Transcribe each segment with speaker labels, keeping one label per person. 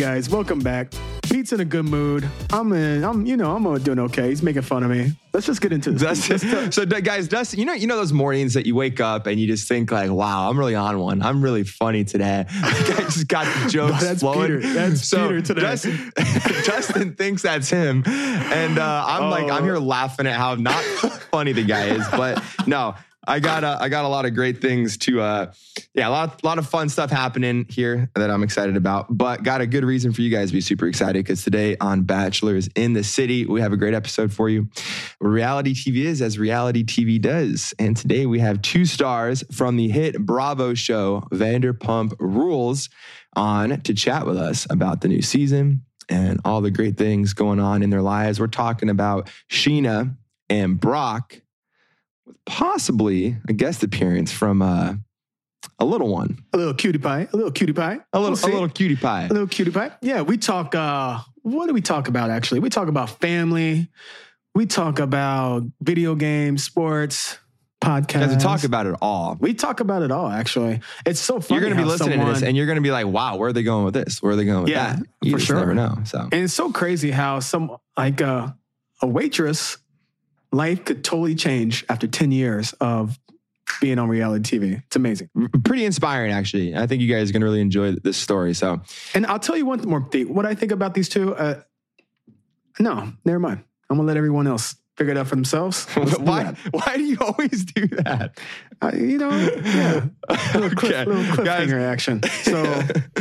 Speaker 1: guys, welcome back. Pete's in a good mood. I'm in. I'm, you know, I'm doing okay. He's making fun of me. Let's just get into this.
Speaker 2: Dustin, so guys, Dustin, you know, you know those mornings that you wake up and you just think like, "Wow, I'm really on one. I'm really funny today." I just got the jokes
Speaker 1: That's
Speaker 2: flowing.
Speaker 1: Peter. That's
Speaker 2: so
Speaker 1: Peter today.
Speaker 2: Dustin, Dustin thinks that's him, and uh, I'm like, I'm
Speaker 1: Oh.
Speaker 2: here laughing at how not funny the guy is. But no, I got a, I got a lot of great things to, uh, yeah, a lot, lot of fun stuff happening here that I'm excited about. But got a good reason for you guys to be super excited because today on Bachelors in the City, we have a great episode for you. Reality TV is as reality TV does, and today we have two stars from the hit Bravo show Vanderpump Rules on to chat with us about the new season and all the great things going on in their lives. We're talking about Scheana and Brock with possibly a guest appearance from uh, a little one,
Speaker 1: a little cutie pie. A little cutie pie.
Speaker 2: a little,
Speaker 1: We'll
Speaker 2: a little cutie pie.
Speaker 1: A little cutie pie. Yeah, we talk. uh What do we talk about? Actually, we talk about family. We talk about video games, sports, podcasts.
Speaker 2: Guys, we talk about it all.
Speaker 1: We talk about it all. Actually, it's so funny.
Speaker 2: You're going to be listening to this and you're going to be like, wow, where are they going with this? Where are they going with
Speaker 1: Yeah,
Speaker 2: that? You
Speaker 1: for
Speaker 2: just
Speaker 1: sure.
Speaker 2: never know. So,
Speaker 1: And it's so crazy how some like uh, a waitress life could totally change after 10 years of being on reality TV. It's amazing.
Speaker 2: pretty inspiring, actually. I think you guys are going to really enjoy this story. So,
Speaker 1: And I'll tell you one more thing. What I think about these two, uh, no, never mind. I'm going to let everyone else figure it out for themselves.
Speaker 2: Why, why do you always do that?
Speaker 1: Uh, you know, yeah. Little, cliff,
Speaker 2: Okay.
Speaker 1: little cliffhanger
Speaker 2: Guys.
Speaker 1: action. So,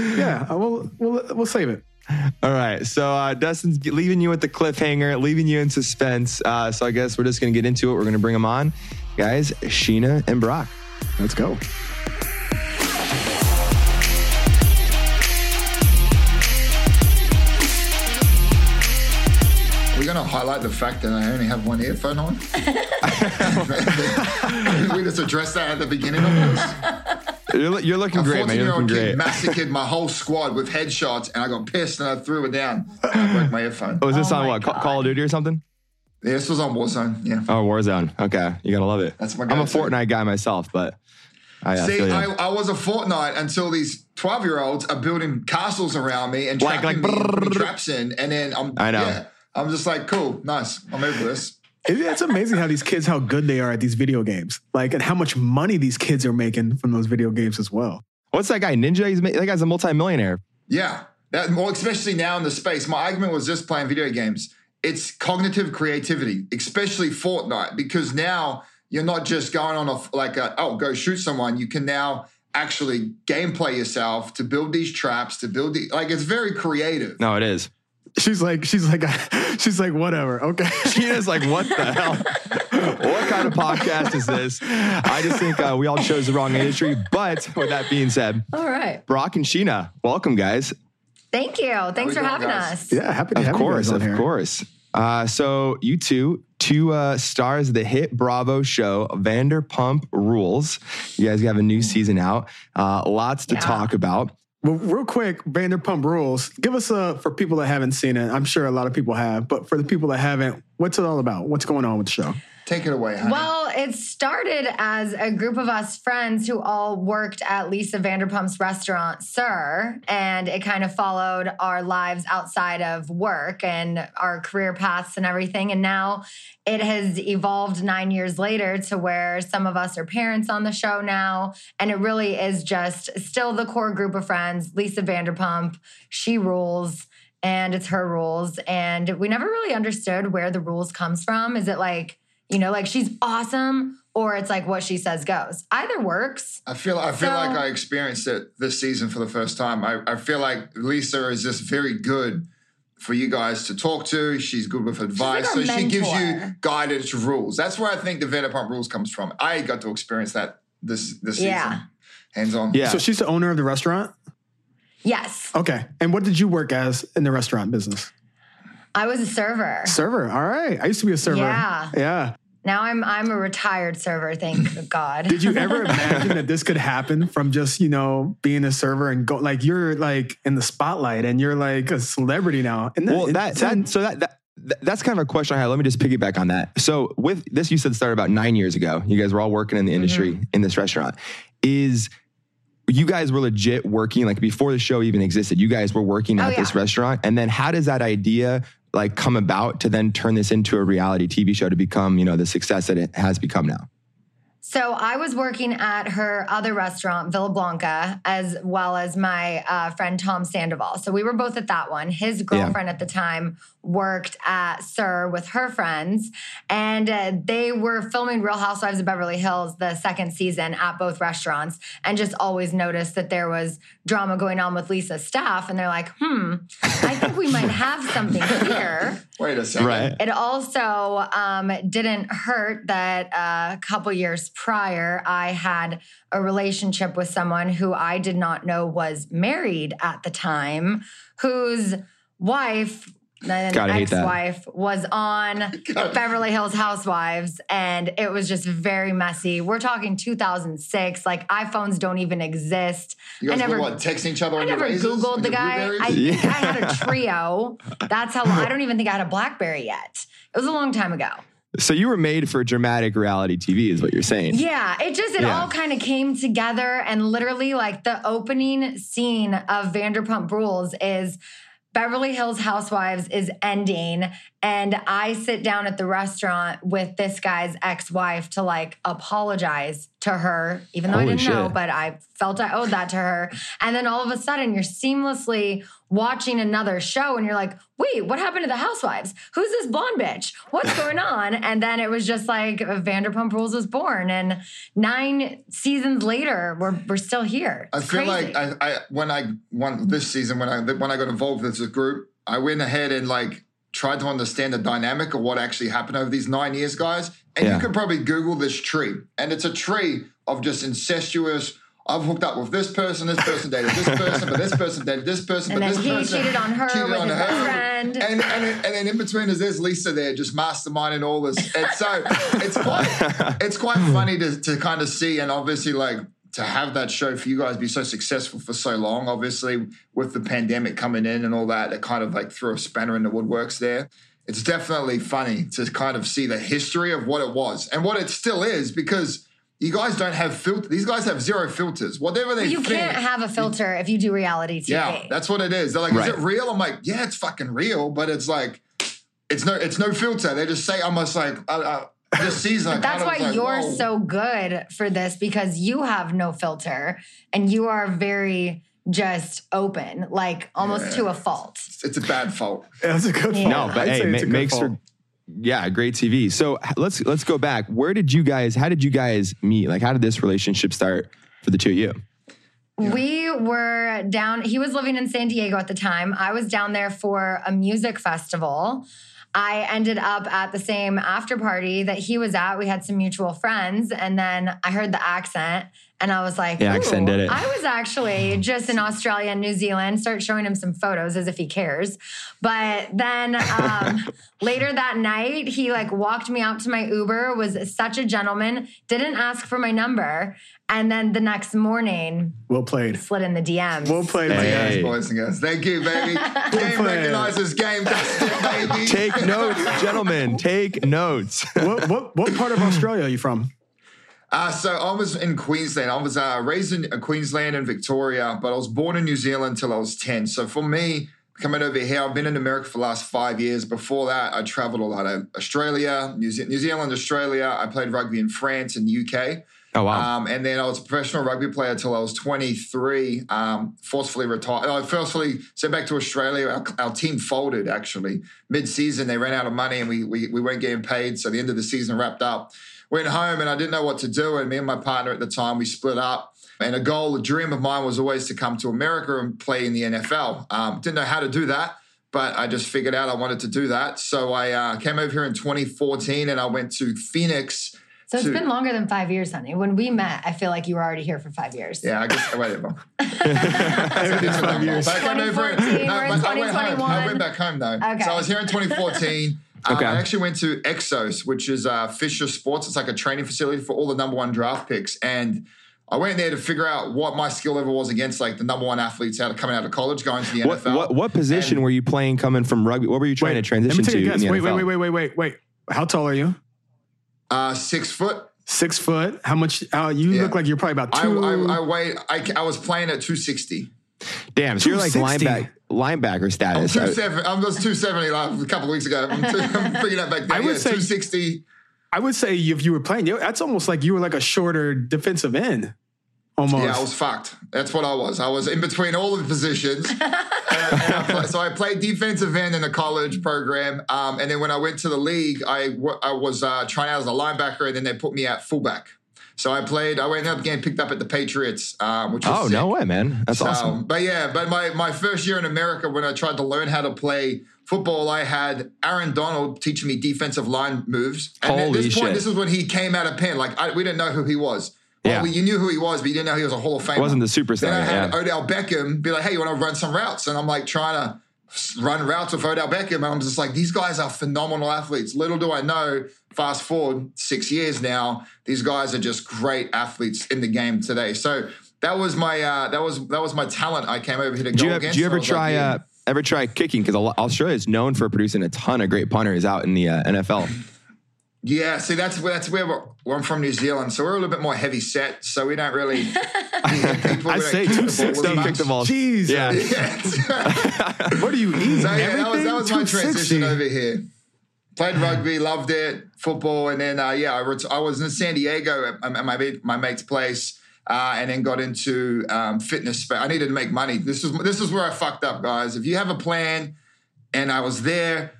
Speaker 1: yeah, we'll, we'll, we'll save it.
Speaker 2: All right. So uh, Dustin's leaving you with the cliffhanger, leaving you in suspense. Uh, so I guess we're just going to get into it. We're going to bring them on. Guys, Scheana and Brock.
Speaker 1: Let's go.
Speaker 3: We're going to highlight the fact that I only have one earphone on. we just addressed that at the beginning of this.
Speaker 2: You're, you're looking
Speaker 3: A
Speaker 2: great, man. You're
Speaker 3: 14-year-old
Speaker 2: looking
Speaker 3: kid
Speaker 2: great.
Speaker 3: massacred my whole squad with headshots, and I got pissed and I threw it down. And I broke my earphone.
Speaker 2: Oh, this
Speaker 4: Oh
Speaker 2: on what?
Speaker 4: God.
Speaker 2: Call of Duty or something?
Speaker 3: Yeah, this was on Warzone. Yeah.
Speaker 2: Oh, Warzone. Okay. You got to love it.
Speaker 3: That's my
Speaker 2: I'm a. Fortnite guy myself, but I, I
Speaker 3: See. I, I was a Fortnite until these 12 year olds are building castles around me and
Speaker 2: Like-
Speaker 3: trapping
Speaker 2: like
Speaker 3: me and traps in. And then I'm,
Speaker 2: I know.
Speaker 3: Yeah, I'm just like, cool, nice. I'm over this.
Speaker 1: It- It's amazing how these kids, how good they are at these video games. Like, and how much money these kids are making from those video games as well.
Speaker 2: What's that guy? Ninja? He's ma- that guy's a multimillionaire.
Speaker 3: Yeah. That, well, especially now in the space. My argument was just playing video games. It's cognitive creativity, especially Fortnite, because now you're not just going on a like a oh go shoot someone. You can now actually gameplay yourself to build these traps, to build the like it's very creative.
Speaker 2: No, it is.
Speaker 1: She's like, she's like, she's like, whatever. Okay.
Speaker 2: Scheana's like, what the hell? what kind of podcast is this? I just think uh, we all chose the wrong industry. But with that being said,
Speaker 4: All right.
Speaker 2: Brock and Scheana, welcome, guys.
Speaker 4: Thank you. Thanks for
Speaker 3: doing,
Speaker 4: having
Speaker 3: guys?
Speaker 4: us.
Speaker 1: Yeah, happy to
Speaker 2: Of
Speaker 1: have you Of
Speaker 2: course,
Speaker 1: guys on
Speaker 2: of
Speaker 1: here.
Speaker 2: course. Uh, so you two, two uh, stars of the hit Bravo show, Vanderpump Rules. You guys have a new season out. Uh, lots to
Speaker 4: Yeah.
Speaker 2: talk about.
Speaker 1: Well, real quick, Vanderpump Rules. Give us a for people that haven't seen it. I'm sure a lot of people have, but for the people that haven't, what's it all about? What's going on with the show?
Speaker 3: Take it away, honey.
Speaker 4: Well, it started as a group of us friends who all worked at Lisa Vanderpump's restaurant, SUR, and it kind of followed our lives outside of work and our career paths and everything. And now it has evolved nine years later to where some of us are parents on the show now. And it really is just still the core group of friends Lisa Vanderpump, she rules. And it's her rules. And we never really understood where the rules comes from. Is it like, you know, like she's awesome, or it's like what she says goes. Either works.
Speaker 3: I feel I feel
Speaker 4: So-
Speaker 3: like I experienced it this season for the first time. I, I feel like Lisa is just very good for you guys to talk to. She's good with advice.
Speaker 4: our
Speaker 3: so she gives you guidance rules. That's where I think the Vanderpump rules comes from. I got to experience that this this season.
Speaker 4: Yeah.
Speaker 3: Hands on.
Speaker 2: Yeah.
Speaker 1: So she's the owner of the restaurant.
Speaker 4: Yes.
Speaker 1: Okay. And what did you work as in the restaurant business?
Speaker 4: I was a server.
Speaker 1: Server. All right. I used to be a server.
Speaker 4: Yeah.
Speaker 1: Yeah.
Speaker 4: Now I'm I'm a retired server, thank God.
Speaker 1: Did you ever imagine that this could happen from just, you know, being a server and go like you're like in the spotlight and you're like a celebrity now? And
Speaker 2: well, that, that so that, that that's kind of a question I had. Let me just piggyback on that. So with this, you said started about nine years ago. You guys were all working in the industry mm-hmm. in this restaurant. Is you guys were legit working like before the show even existed. You guys were working
Speaker 4: Oh,
Speaker 2: at this restaurant, and then how does that idea like come about to then turn this into a reality TV show to become you know the success that it has become now?
Speaker 4: So I was working at her other restaurant, Villa Blanca, as well as my uh, friend Tom Sandoval. So we were both at that one. His girlfriend at the time worked at SUR with her friends, and uh, they were filming Real Housewives of Beverly Hills the second season at both restaurants, and just always noticed that there was drama going on with Lisa's staff, and they're like, "Hmm, I think we might have something here."
Speaker 3: Wait a second. Right.
Speaker 4: It also um, didn't hurt that uh, a couple years prior, I had a relationship with someone who I did not know was married at the time, whose wife, an
Speaker 2: Gotta hate that.
Speaker 4: ex-wife, was on
Speaker 3: God.
Speaker 4: Beverly Hills Housewives, and it was just very messy. We're talking 2006. Like iPhones don't even exist.
Speaker 3: You guys
Speaker 4: I
Speaker 3: were
Speaker 4: never
Speaker 3: what, texting each other
Speaker 4: I
Speaker 3: on
Speaker 4: never? Googled the guy. I, think I had a Treo. That's how. I don't even think I had a Blackberry yet. It was a long time ago.
Speaker 2: So you were made for dramatic reality TV, is what you're saying?
Speaker 4: Yeah, it just it
Speaker 2: Yeah.
Speaker 4: all kind of came together, and literally, like the opening scene of Vanderpump Rules is. Beverly Hills Housewives is ending, and I sit down at the restaurant with this guy's ex wife to like apologize to her, even though
Speaker 2: Holy
Speaker 4: I didn't know, but I felt I owed that to her. And then all of a sudden, you're seamlessly watching another show, and you're like, wait, what happened to the Housewives? Who's this blonde bitch? What's going on? And then it was just like Vanderpump Rules was born, and nine seasons later, we're we're still here.
Speaker 3: I feel
Speaker 4: crazy.
Speaker 3: like I, I when I won this season when I when I got involved with this group, I went ahead and like tried to understand the dynamic of what actually happened over these nine years, guys. And
Speaker 2: Yeah.
Speaker 3: you could probably Google this tree, and it's a tree of just incestuous. I've hooked up with this person, this person dated this person, but this person dated this person,
Speaker 4: and
Speaker 3: but
Speaker 4: then
Speaker 3: this
Speaker 4: he
Speaker 3: person
Speaker 4: cheated on her
Speaker 3: cheated
Speaker 4: with
Speaker 3: on
Speaker 4: his
Speaker 3: her.
Speaker 4: best friend.
Speaker 3: And, and, and then in between is there's Lisa there just masterminding all this. And so it's quite it's quite funny to, to kind of see and obviously like to have that show for you guys be so successful for so long, obviously with the pandemic coming in and all that, it kind of like threw a spanner in the woodworks there. It's definitely funny to kind of see the history of what it was and what it still is because you guys don't have filter. These guys have zero filters. Whatever they
Speaker 4: you
Speaker 3: think,
Speaker 4: can't have a filter if you do reality TV.
Speaker 3: yeah, that's what it is. They're like,
Speaker 2: Right.
Speaker 3: is it real? I'm like, yeah, it's fucking real, but it's like, it's no, it's no filter. They just say almost like uh, uh, this season.
Speaker 4: But that's why
Speaker 3: like,
Speaker 4: you're
Speaker 3: whoa.
Speaker 4: so good for this because you have no filter and you are very just open, like almost to a fault.
Speaker 3: It's a bad fault.
Speaker 1: That's a good
Speaker 4: Yeah.
Speaker 1: fault.
Speaker 2: No, but
Speaker 1: I'd
Speaker 2: hey,
Speaker 1: say
Speaker 2: ma-
Speaker 1: it's a good
Speaker 2: makes
Speaker 1: fault.
Speaker 2: for yeah, great TV. So let's let's go back. Where did you guys? How did you guys meet? Like, how did this relationship start for the two of you?
Speaker 4: We were down, he was living in San Diego at the time. I was down there for a music festival. I ended up at the same after party that he was at. We had some mutual friends, and then I heard the accent, and I was like,
Speaker 2: The accent
Speaker 4: "Ooh,
Speaker 2: did it."
Speaker 4: I was actually just in Australia and New Zealand. Start showing him some photos as if he cares. But then um, later that night, he like walked me out to my Uber. Was such a gentleman. Didn't ask for my number, and then the next morning
Speaker 1: Well played.
Speaker 4: slid in the DMs.
Speaker 1: Well played, my
Speaker 2: Hey.
Speaker 1: guy.
Speaker 3: Yes, boys and girls. Thank you, baby. game
Speaker 1: play.
Speaker 3: recognizes game. That's it, baby.
Speaker 2: Take notes, gentlemen. Take notes.
Speaker 1: what, what, what part of Australia are you from?
Speaker 3: Uh, so I was in Queensland. I was uh, raised in uh, Queensland and Victoria, but I was born in New Zealand till I was 10. So for me, coming over here, I've been in America for the last five years. Before that, I traveled a lot of Australia, New, Ze- New Zealand, Australia. I played rugby in France and the UK.
Speaker 2: Oh wow.
Speaker 3: Um, and then I was a professional rugby player till I was 23, um, forcefully retired. I forcefully sent back to Australia. Our, our team folded actually mid season. They ran out of money and we, we, we weren't getting paid. So the end of the season wrapped up. Went home and I didn't know what to do. And me and my partner at the time, we split up. And a goal, a dream of mine was always to come to America and play in the NFL. Um, didn't know how to do that but I just figured out I wanted to do that. So I uh, came over here in 2014 and I went to Phoenix.
Speaker 4: so it's
Speaker 3: to-
Speaker 4: been longer than five years, honey. When we met, I feel like you were already here for five years.
Speaker 3: Yeah, I guess whatever.
Speaker 1: Everything's five years.
Speaker 3: But I came over-
Speaker 4: 2014,
Speaker 3: no,
Speaker 4: we're in
Speaker 3: but I went home. I went back home though.
Speaker 4: Okay.
Speaker 3: So I was here in 2014. Um, I actually went to Exos, which is uh, Fisher Sports. It's like a training facility for all the number one draft picks. And I went there to figure out what my skill level was against like the number one athletes out of coming out of college, going to the
Speaker 2: what,
Speaker 3: NFL.
Speaker 2: what what position
Speaker 3: And-
Speaker 2: were you playing coming from rugby? What were you trying to transition to?
Speaker 1: take a
Speaker 2: in the
Speaker 1: Wait, wait, wait, wait, wait, wait, wait. How tall are you?
Speaker 3: Uh, six foot.
Speaker 1: Six foot. How much? Uh, you
Speaker 3: Yeah.
Speaker 1: look like you're probably about
Speaker 3: I,
Speaker 1: two.
Speaker 3: I, I weigh. I, I was playing at 260.
Speaker 2: Damn, so you're like
Speaker 1: 260.
Speaker 2: linebacker, linebacker
Speaker 3: I'm
Speaker 2: status.
Speaker 3: two seven. I was 270 like a couple of weeks ago. I'm, two, I'm figuring that back then.
Speaker 1: I would
Speaker 3: yeah,
Speaker 1: say-
Speaker 3: 260.
Speaker 1: I would say if you were playing, you- that's almost like you were like a shorter defensive end. Almost.
Speaker 3: Yeah, I was fucked. That's what I was. I was in between all of the positions. and and I play, so I played defensive end in the college program. Um, and then when I went to the league, I, I was uh, trying out as a linebacker, and then they put me at fullback. So I played. I went up getting picked up at the Patriots, um, which was
Speaker 2: oh
Speaker 3: sick.
Speaker 2: no way, man! That's
Speaker 3: So,
Speaker 2: awesome.
Speaker 3: But yeah, but my, my first year in America, when I tried to learn how to play football, I had Aaron Donald teaching me defensive line moves. And at
Speaker 2: Holy
Speaker 3: this point,
Speaker 2: shit.
Speaker 3: this is when he came out of Penn. Like I, we didn't know who he was. Well,
Speaker 2: Yeah.
Speaker 3: we, you knew who he was, but you didn't know he was a Hall of Famer.
Speaker 2: Wasn't the superstar
Speaker 3: Then I had
Speaker 2: yeah.
Speaker 3: Odell Beckham be like, "Hey, you want to run some routes?" And I'm like trying to run routes with Odell Beckham, and I'm just like, these guys are phenomenal athletes. Little do I know, fast forward six years now, these guys are just great athletes in the game today. So that was my uh, that was that was my talent. I came over here to
Speaker 2: Do
Speaker 3: go
Speaker 2: you, have,
Speaker 3: against.
Speaker 2: do you ever
Speaker 3: was like,
Speaker 2: try
Speaker 3: yeah.
Speaker 2: uh, ever try kicking? Because Australia is known for producing a ton of great punters out in the uh, NFL.
Speaker 3: Yeah, see, that's where that's where, we're, I'm from, New Zealand. So we're a little bit more heavy set. So we don't really. people,
Speaker 1: I
Speaker 3: we
Speaker 1: say
Speaker 3: kick the
Speaker 1: two
Speaker 3: as
Speaker 1: sixty.
Speaker 3: much.
Speaker 2: Kick the ball.
Speaker 1: Jeez.
Speaker 2: Yeah.
Speaker 3: Yeah.
Speaker 1: What do you eat?
Speaker 3: So yeah, that was that was my transition over here. Played rugby, loved it, football, and then uh, yeah, I, ret- I was in San Diego at, at my mate- my mate's place, uh, and then got into um, fitness. I needed to make money. This is this is where I fucked up, guys. If you have a plan, and I was there,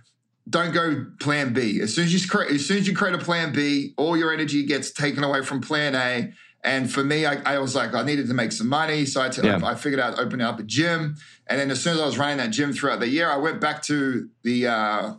Speaker 3: don't go Plan B. As soon as you create, as soon as you create a Plan B, all your energy gets taken away from Plan A. And for me, I, I was like, I needed to make some money, so I, t-
Speaker 2: Yeah.
Speaker 3: I figured out opening up a gym. And then as soon as I was running that gym throughout the year, I went back to the uh,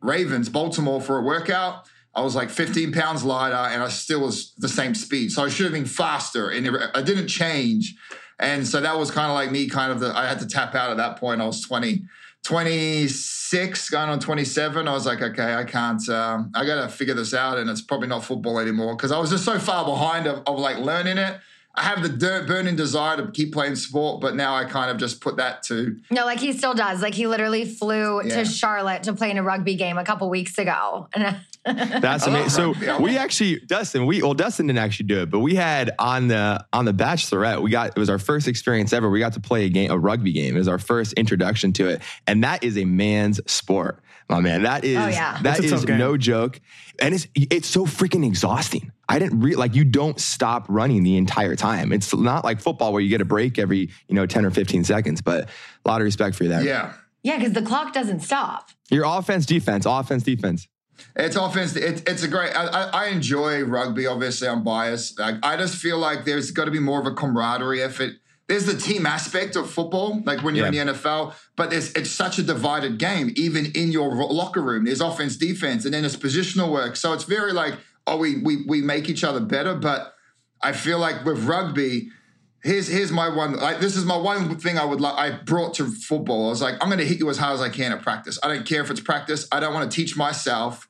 Speaker 3: Ravens, Baltimore, for a workout. I was like 15 pounds lighter, and I still was the same speed. So I should have been faster, and I didn't change. And so that was kind of like me, kind of the. I had to tap out at that point. I was 20, 26, going on 27. I was like, okay, I can't. Um, I got to figure this out, and it's probably not football anymore because I was just so far behind of, of like learning it. I have the dirt burning desire to keep playing sport, but now I kind of just put that to
Speaker 4: No, like he still does. Like he literally flew
Speaker 3: Yeah.
Speaker 4: to Charlotte to play in a rugby game a couple weeks ago.
Speaker 2: That's amazing. So
Speaker 3: rugby.
Speaker 2: We actually, Dustin, we well, Dustin didn't actually do it, but we had on the on the Bachelorette, we got it was our first experience ever. We got to play a game, a rugby game. It was our first introduction to it, and that is a man's sport, my man. That oh, is
Speaker 4: Oh, yeah.
Speaker 2: that
Speaker 1: It's a
Speaker 2: is
Speaker 1: tough game.
Speaker 2: no joke, and it's it's so freaking exhausting. I didn't re- like you don't stop running the entire time. It's not like football where you get a break every you know ten or fifteen seconds. But a lot of respect for you there.
Speaker 3: yeah.
Speaker 4: yeah, because the clock doesn't stop.
Speaker 2: Your offense, defense, offense, defense.
Speaker 3: It's offense. It, it's a great. I, I, I enjoy rugby. Obviously, I'm biased. Like, I just feel like there's got to be more of a camaraderie effort. There's the team aspect of football, like when you're
Speaker 2: Yeah.
Speaker 3: in the NFL, but there's it's such a divided game. Even in your locker room, there's offense, defense, and then there's positional work. So it's very like, oh, we we we make each other better. But I feel like with rugby, here's here's my one. Like this is my one thing I would like. I brought to football. I was like, I'm going to hit you as hard as I can at practice. I don't care if it's practice. I don't want to teach myself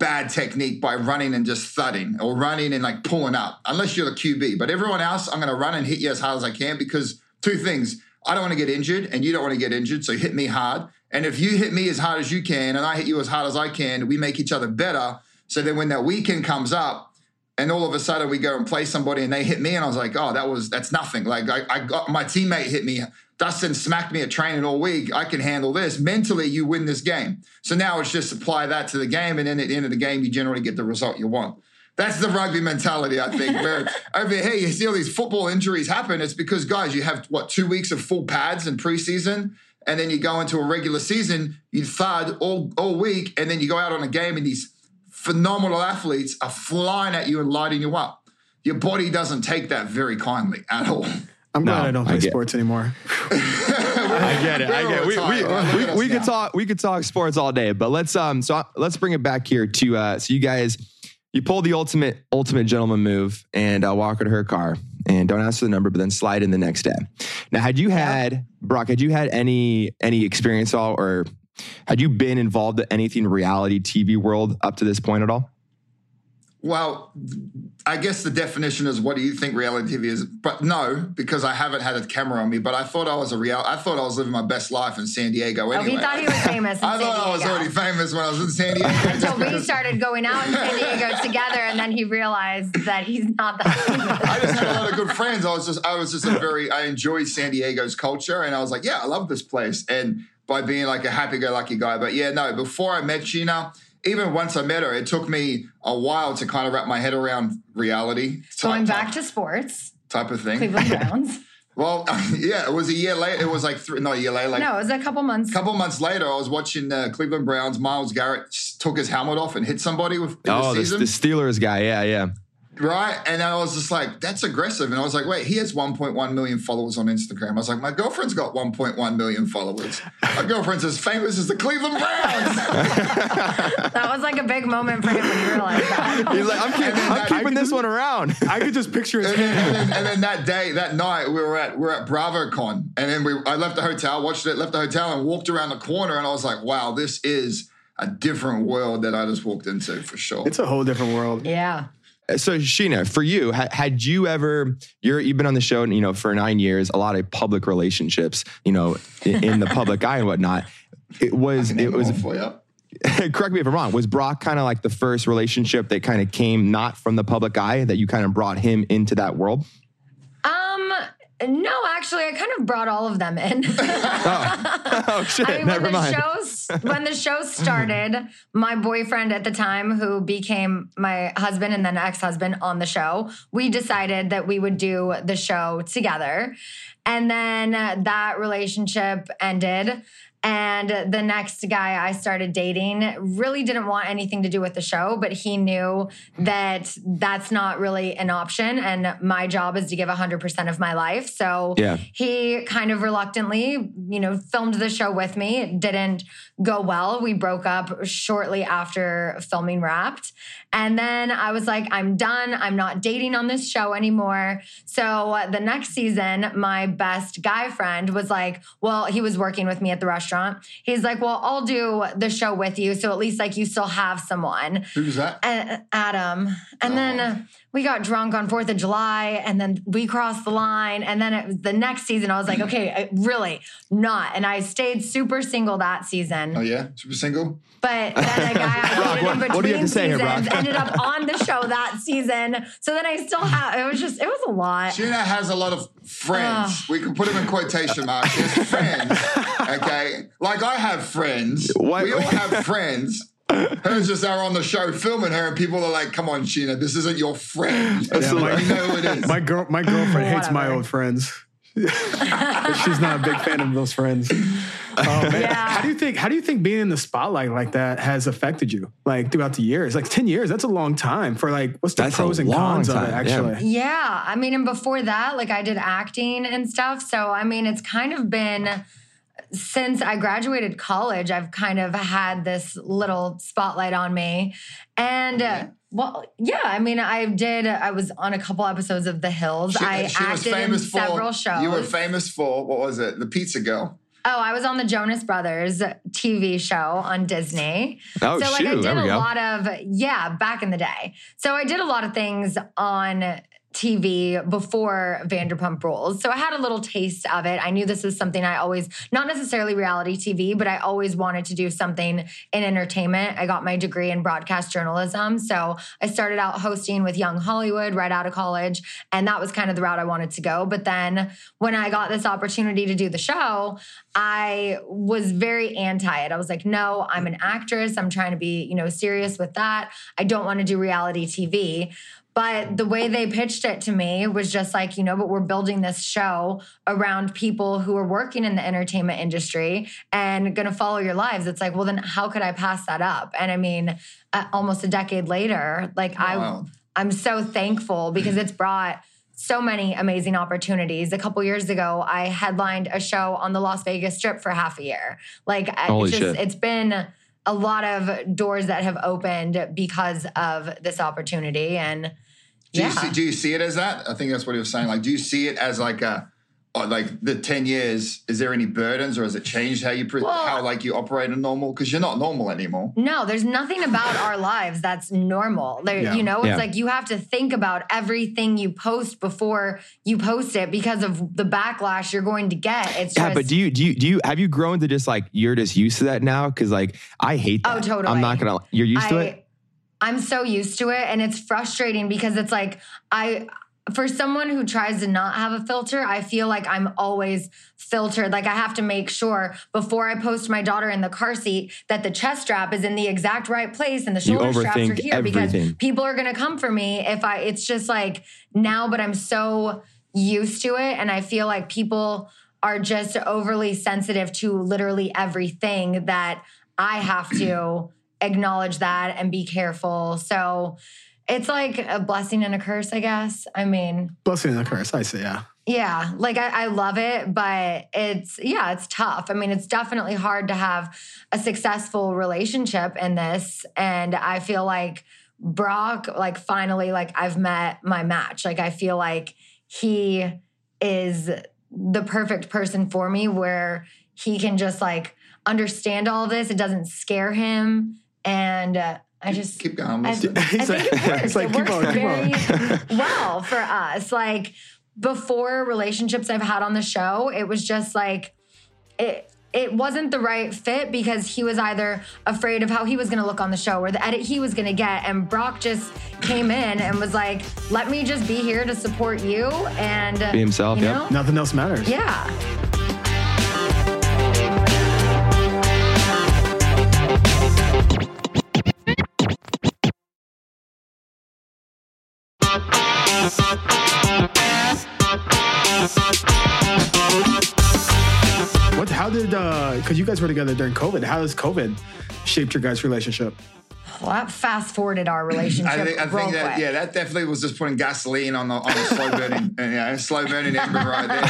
Speaker 3: bad technique by running and just thudding or running and like pulling up, unless you're the QB. But everyone else, I'm going to run and hit you as hard as I can because two things. I don't want to get injured and you don't want to get injured. So hit me hard. And if you hit me as hard as you can and I hit you as hard as I can, we make each other better. So then when that weekend comes up, and all of a sudden we go and play somebody and they hit me and I was like, oh, that was that's nothing. Like I, I got my teammate hit me. Dustin smacked me at training all week. I can handle this. Mentally, you win this game. So now it's just apply that to the game, and then at the end of the game, you generally get the result you want. That's the rugby mentality, I think. Where over here, you see all these football injuries happen. It's because guys, you have what two weeks of full pads in preseason, and then you go into a regular season, you thud all all week, and then you go out on a game, and these phenomenal athletes are flying at you and lighting you up. Your body doesn't take that very kindly at all.
Speaker 1: I'm glad
Speaker 2: No,
Speaker 1: I don't
Speaker 2: I
Speaker 1: play
Speaker 2: get-
Speaker 1: sports anymore.
Speaker 2: I get it. I get it. We, we, we, we, could talk we could talk sports all day, but let's um so let's bring it back here to uh so you guys you pull the ultimate ultimate gentleman move and uh, walk her to her car and don't ask for the number, but then slide in the next day. Now, had you had Brock, had you had any any experience at all, or had you been involved in anything reality TV world up to this point at all?
Speaker 3: Well, I guess the definition is what do you think reality TV is? But no, because I haven't had a camera on me. But I thought I was a real. I thought I was living my best life in San Diego. Anyway,
Speaker 4: Oh, he thought he was famous. In
Speaker 3: I
Speaker 4: San
Speaker 3: thought I was already famous when I was in San Diego.
Speaker 4: Until we started going out in San Diego together, and then he realized that he's not that famous.
Speaker 3: I just had a lot of good friends. I was just, I was just a very, I enjoyed San Diego's culture, and I was like, yeah, I love this place. And by being like a happy-go-lucky guy, but yeah, no. Before I met Scheana, even once I met her, it took me a while to kind of wrap my head around reality. type-
Speaker 4: Going back
Speaker 3: type,
Speaker 4: to sports,
Speaker 3: type of thing.
Speaker 4: Cleveland Browns.
Speaker 3: Well, yeah, it was a year later. It was like three, not a year later, like
Speaker 4: no, it was a couple months.
Speaker 3: a couple months later. I was watching uh, Cleveland Browns. Myles Garrett took his helmet off and hit somebody with
Speaker 2: Oh,
Speaker 3: the
Speaker 2: the, the Steelers guy. Yeah, yeah.
Speaker 3: Right. And I was just like, that's aggressive. And I was like, wait, he has 1.1 million followers on Instagram. I was like, my girlfriend's got 1.1 million followers. My girlfriend's as famous as the Cleveland Browns.
Speaker 4: That was like a big moment for him when he realized that.
Speaker 2: He's like, I'm, keep, I'm
Speaker 3: that-
Speaker 2: keeping this one around.
Speaker 1: I could just picture his
Speaker 3: and, then, and, and then that day, that night, we were at we were at BravoCon. And then we I left the hotel, watched it, left the hotel, and walked around the corner. And I was like, wow, this is a different world that I just walked into for sure.
Speaker 1: It's a whole different world.
Speaker 4: Yeah.
Speaker 2: So Scheana, for you, ha- had you ever? You're you've been on the show, you know, for nine years. A lot of public relationships, you know, in, in the public eye and whatnot. It was. It was.
Speaker 3: for you.
Speaker 2: correct me if I'm wrong. Was Brock kind of like the first relationship that kind of came not from the public eye that you kind of brought him into that world?
Speaker 4: Um. No, actually, I kind of brought all of them in.
Speaker 2: Oh, oh shit!
Speaker 4: I mean,
Speaker 2: never
Speaker 4: when the
Speaker 2: mind.
Speaker 4: when the show started, my boyfriend at the time, who became my husband and then ex-husband on the show, we decided that we would do the show together, and then uh, that relationship ended. And the next guy I started dating really didn't want anything to do with the show, but he knew that that's not really an option. And my job is to give 100% of my life. So
Speaker 2: Yeah.
Speaker 4: he kind of reluctantly, you know, filmed the show with me. It didn't go well. We broke up shortly after filming wrapped. And then I was like, I'm done. I'm not dating on this show anymore. So the next season, my best guy friend was like, Well, he was working with me at the restaurant. He's like, Well, I'll do the show with you. So at least like you still have someone.
Speaker 3: Who's that?
Speaker 4: And Adam. And then
Speaker 3: Oh.
Speaker 4: uh, we got drunk on 4th of July and then we crossed the line. And then it was the next season, I was like, okay, really not. And I stayed super single that season.
Speaker 3: Oh yeah, super single.
Speaker 4: But then a guy I
Speaker 2: Brock,
Speaker 4: dated in
Speaker 2: what-
Speaker 4: between
Speaker 2: what do you have to say here,
Speaker 4: seasons
Speaker 2: Brock?
Speaker 4: ended up on the show that season. So then I still have, it was just, it was a lot.
Speaker 3: Scheana has a lot of friends.
Speaker 4: Ugh.
Speaker 3: we can put them in quotation marks. She has friends. Okay. Like I have friends.
Speaker 2: What-
Speaker 3: We all have friends. Hers just are on the show filming her, and people are like, come on, Sheena, this isn't your friend.
Speaker 1: Yeah, my,
Speaker 3: you know who it is.
Speaker 1: my girl, my girlfriend hates my old friends. She's not a big fan of those friends. Oh, man.
Speaker 4: Yeah.
Speaker 1: How do you think? How do you think being in the spotlight like that has affected you? Like throughout the years, like ten years. That's a long time for like. What's the
Speaker 2: That's
Speaker 1: pros and
Speaker 2: long
Speaker 1: cons of it?
Speaker 2: time, yeah.
Speaker 1: Actually,
Speaker 4: Yeah. I mean, and before that, like I did acting and stuff. So, I mean, it's kind of been since I graduated college, I've kind of had this little spotlight on me. And, uh, well, yeah, I mean, I did, I was on a couple episodes of The Hills.
Speaker 3: She,
Speaker 4: I
Speaker 3: she was
Speaker 4: acted in
Speaker 3: famous for
Speaker 4: several shows.
Speaker 3: You were famous for what was it? The Pizza Girl.
Speaker 4: Oh, I was on the Jonas Brothers TV show on Disney.
Speaker 2: Oh
Speaker 4: so like
Speaker 2: shoot!
Speaker 4: I did
Speaker 2: there we
Speaker 4: a
Speaker 2: go.
Speaker 4: lot of yeah, back in the day. So I did a lot of things on TV before Vanderpump Rules. So I had a little taste of it. I knew this is something I always not necessarily reality TV, but I always wanted to do something in entertainment. I got my degree in broadcast journalism. So I started out hosting with Young Hollywood right out of college, and that was kind of the route I wanted to go. But then when I got this opportunity to do the show, I was very anti it. I was like, no, I'm an actress. I'm trying to be, you know, serious with that. I don't want to do reality TV. But the way they pitched it to me was just like, you know, but we're building this show around people who are working in the entertainment industry and going to follow your lives. It's like, well, then how could I pass that up? And I mean, uh, almost a decade later, like
Speaker 3: Wow.
Speaker 4: I, I'm so thankful because it's brought so many amazing opportunities. A couple years ago, I headlined a show on the Las Vegas Strip for half a year. Like,
Speaker 2: Holy
Speaker 4: it's just,
Speaker 2: shit.
Speaker 4: it's been a lot of doors that have opened because of this opportunity. And
Speaker 3: Do
Speaker 4: yeah,
Speaker 3: you see, do you see it as that? I think that's what he was saying. Like, do you see it as like a Uh, like the 10 years, is there any burdens or has it changed how you, pre-
Speaker 4: Well-
Speaker 3: how like you operate in normal? Because you're not normal anymore.
Speaker 4: No, there's nothing about our lives that's normal. There,
Speaker 1: Yeah.
Speaker 4: you know, it's
Speaker 2: Yeah.
Speaker 4: like you have to think about everything you post before you post it because of the backlash you're going to get. It's
Speaker 2: Yeah,
Speaker 4: just,
Speaker 2: but do you do you do you have you grown to just like you're just used to that now? Because like I hate oh, that.
Speaker 4: Oh, totally.
Speaker 2: I'm not gonna. You're used to it.
Speaker 4: I'm so used to it and it's frustrating because it's like I for someone who tries to not have a filter, I feel like I'm always filtered. Like I have to make sure before I post my daughter in the car seat that the chest strap is in the exact right place and the shoulder straps are here because people are going to come for me if I it's just like now but I'm so used to it and I feel like people are just overly sensitive to literally everything that I have to acknowledge that and be careful. So it's like a blessing and a curse, I guess. I mean,
Speaker 1: Blessing and a curse. I say, yeah.
Speaker 4: yeah, like I, I love it, but it's, yeah, it's tough. I mean, it's definitely hard to have a successful relationship in this. And I feel like Brock, like, finally, like, I've met my match. Like, I feel like he is the perfect person for me where he can just like understand all this. It doesn't scare him. And uh, I just,
Speaker 3: Keep going.
Speaker 4: I, I think
Speaker 1: like-
Speaker 4: it works.
Speaker 1: he's like,
Speaker 4: it
Speaker 1: "Keep
Speaker 4: works
Speaker 1: going, keep
Speaker 4: very
Speaker 1: on."
Speaker 4: well for us. Like before relationships I've had on the show, it was just like it it wasn't the right fit because he was either afraid of how he was going to look on the show or the edit he was going to get and Brock just came in and was like, "Let me just be here to support you and
Speaker 2: Be himself,
Speaker 4: You
Speaker 2: yep.
Speaker 4: know?
Speaker 1: Nothing else matters.
Speaker 4: Yeah.
Speaker 1: What? How did? Because you guys were together during COVID. How has COVID shaped your guys' relationship?
Speaker 4: Well, that fast forwarded our relationship.
Speaker 3: I think, I
Speaker 4: real
Speaker 3: think that
Speaker 4: quick.
Speaker 3: yeah, that definitely was just putting gasoline on the on the slow burning, uh, yeah, slow burning ember right there.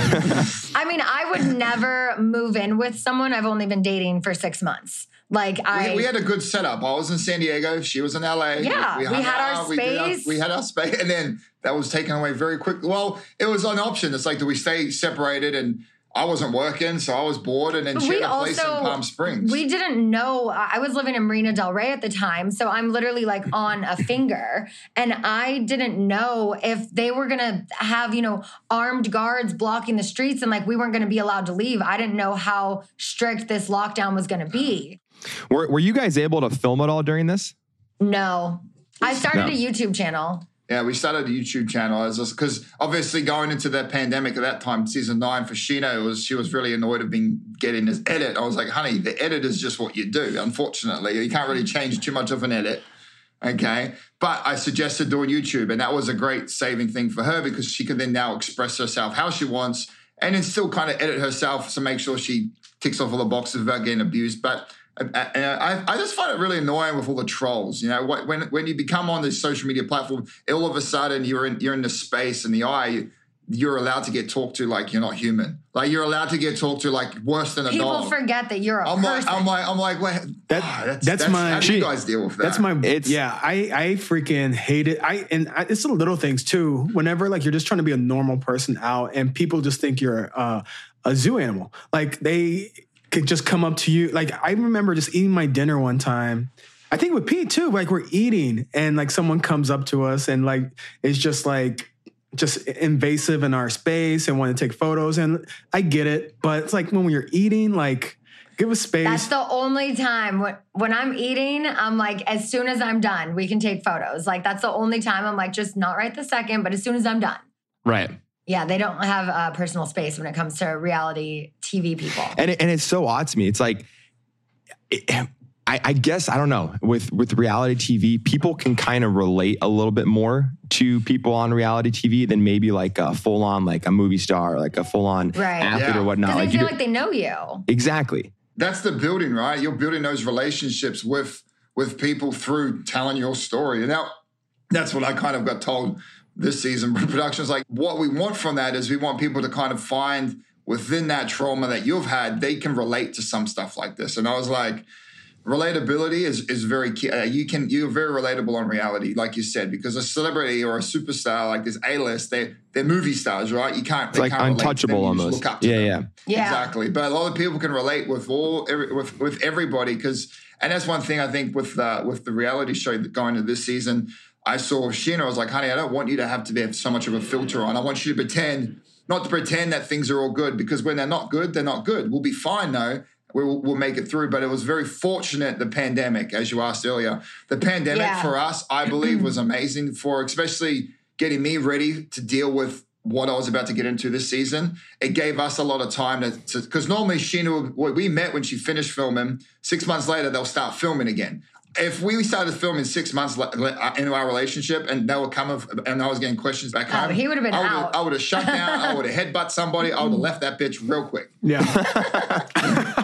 Speaker 4: I mean, I would never move in with someone. I've only been dating for six months. Like I,
Speaker 3: we, we had a good setup. I was in San Diego. She was in LA.
Speaker 4: Yeah, we
Speaker 3: hung
Speaker 4: had our
Speaker 3: out, we did
Speaker 4: space.
Speaker 3: we had our space, and then that was taken away very quickly. Well, it was an option. It's like, do we stay separated? And I wasn't working, so I was bored, and then
Speaker 4: But
Speaker 3: she
Speaker 4: we
Speaker 3: had a place in Palm Springs.
Speaker 4: we didn't know. I was living in Marina Del Rey at the time, so I'm literally like on a finger, and I didn't know if they were gonna have you know armed guards blocking the streets, and like we weren't gonna be allowed to leave. I didn't know how strict this lockdown was gonna be.
Speaker 2: Were Were you guys able to film it all during this?
Speaker 4: No, I started
Speaker 2: No.
Speaker 4: a YouTube channel.
Speaker 3: Yeah, we started a YouTube channel as because obviously going into the pandemic at that time, season nine for Scheana was she was really annoyed of being getting this edit. I was like, honey, the edit is just what you do. Unfortunately, you can't really change too much of an edit. Okay. But I suggested doing YouTube, and that was a great saving thing for her because she can then now express herself how she wants and then still kind of edit herself to make sure she ticks off all the boxes without getting abused. But I, I just find it really annoying with all the trolls. You know, when when you become on this social media platform, all of a sudden you're in you're in the space and the eye. You're allowed to get talked to like you're not human. Like you're allowed to get talked to like worse than a dog
Speaker 4: People
Speaker 3: dog.
Speaker 4: forget that you're a
Speaker 3: I'm like,
Speaker 4: person.
Speaker 3: I'm like, I'm like, wait,
Speaker 1: That-
Speaker 3: ah, that's,
Speaker 1: that's my-
Speaker 3: How do you guys deal with that?
Speaker 1: That's my
Speaker 2: It's-
Speaker 1: yeah. I I freaking hate it. I and I, it's the little things too. Whenever like you're just trying to be a normal person out, and people just think you're uh, a zoo animal. Like they could just come up to you. Like I remember just eating my dinner one time. I think with Pete too. Like we're eating, and like someone comes up to us, and like it's just like just invasive in our space and want to take photos. And I get it, but it's like when you're eating, like give us space.
Speaker 4: That's the only time when, when I'm eating, I'm like, as soon as I'm done, we can take photos. Like, that's the only time I'm like, just not right the second, but as soon as I'm done.
Speaker 2: Right.
Speaker 4: Yeah, they don't have uh, personal space when it comes to reality TV people.
Speaker 2: and it, and it's so odd to me. It's like, it- I, I guess I don't know. With with reality TV, people can kind of relate a little bit more to people on reality TV than maybe like a full on like a movie star, like a full on
Speaker 4: Right.
Speaker 2: athlete
Speaker 3: Yeah.
Speaker 2: or whatnot.
Speaker 4: Because
Speaker 2: Like
Speaker 4: they
Speaker 2: you
Speaker 4: feel like they know you.
Speaker 2: exactly.
Speaker 3: that's the building, right? You're building those relationships with with people through telling your story. And now that's what I kind of got told this season. Productions like what we want from that is we want people to kind of find within that trauma that you've had, they can relate to some stuff like this. And I was like, relatability is is very key. Uh, you can you're very relatable on reality, like you said, because a celebrity or a superstar like this A list, they they're movie stars, right? You can't
Speaker 2: It's like
Speaker 3: can't relate to them,
Speaker 2: untouchable
Speaker 3: you just
Speaker 2: almost.
Speaker 3: look up to
Speaker 2: Yeah,
Speaker 3: them.
Speaker 2: yeah.
Speaker 4: Yeah.
Speaker 3: Exactly. But a lot of people can relate with all every, with with everybody because and that's one thing I think with uh, with the reality show going to this season. I saw Scheana. I was like, honey, I don't want you to have to have so much of a filter on. I want you to pretend, not to pretend that things are all good because when they're not good, they're not good. We'll be fine though. We'll, we'll make it through. But it was very fortunate, the pandemic, as you asked earlier. The pandemic
Speaker 4: Yeah.
Speaker 3: for us, I believe, was amazing for especially getting me ready to deal with what I was about to get into this season. It gave us a lot of time to, because normally Scheana, we met when she finished filming. Six months later, they'll start filming again. If we started filming six months le- le- uh, into our relationship and they were coming and I was getting questions back
Speaker 4: Oh,
Speaker 3: home,
Speaker 4: he would've been
Speaker 3: I would've-
Speaker 4: out.
Speaker 3: I would have shut down. I would have headbutt somebody. I would have left that bitch real quick.
Speaker 1: Yeah.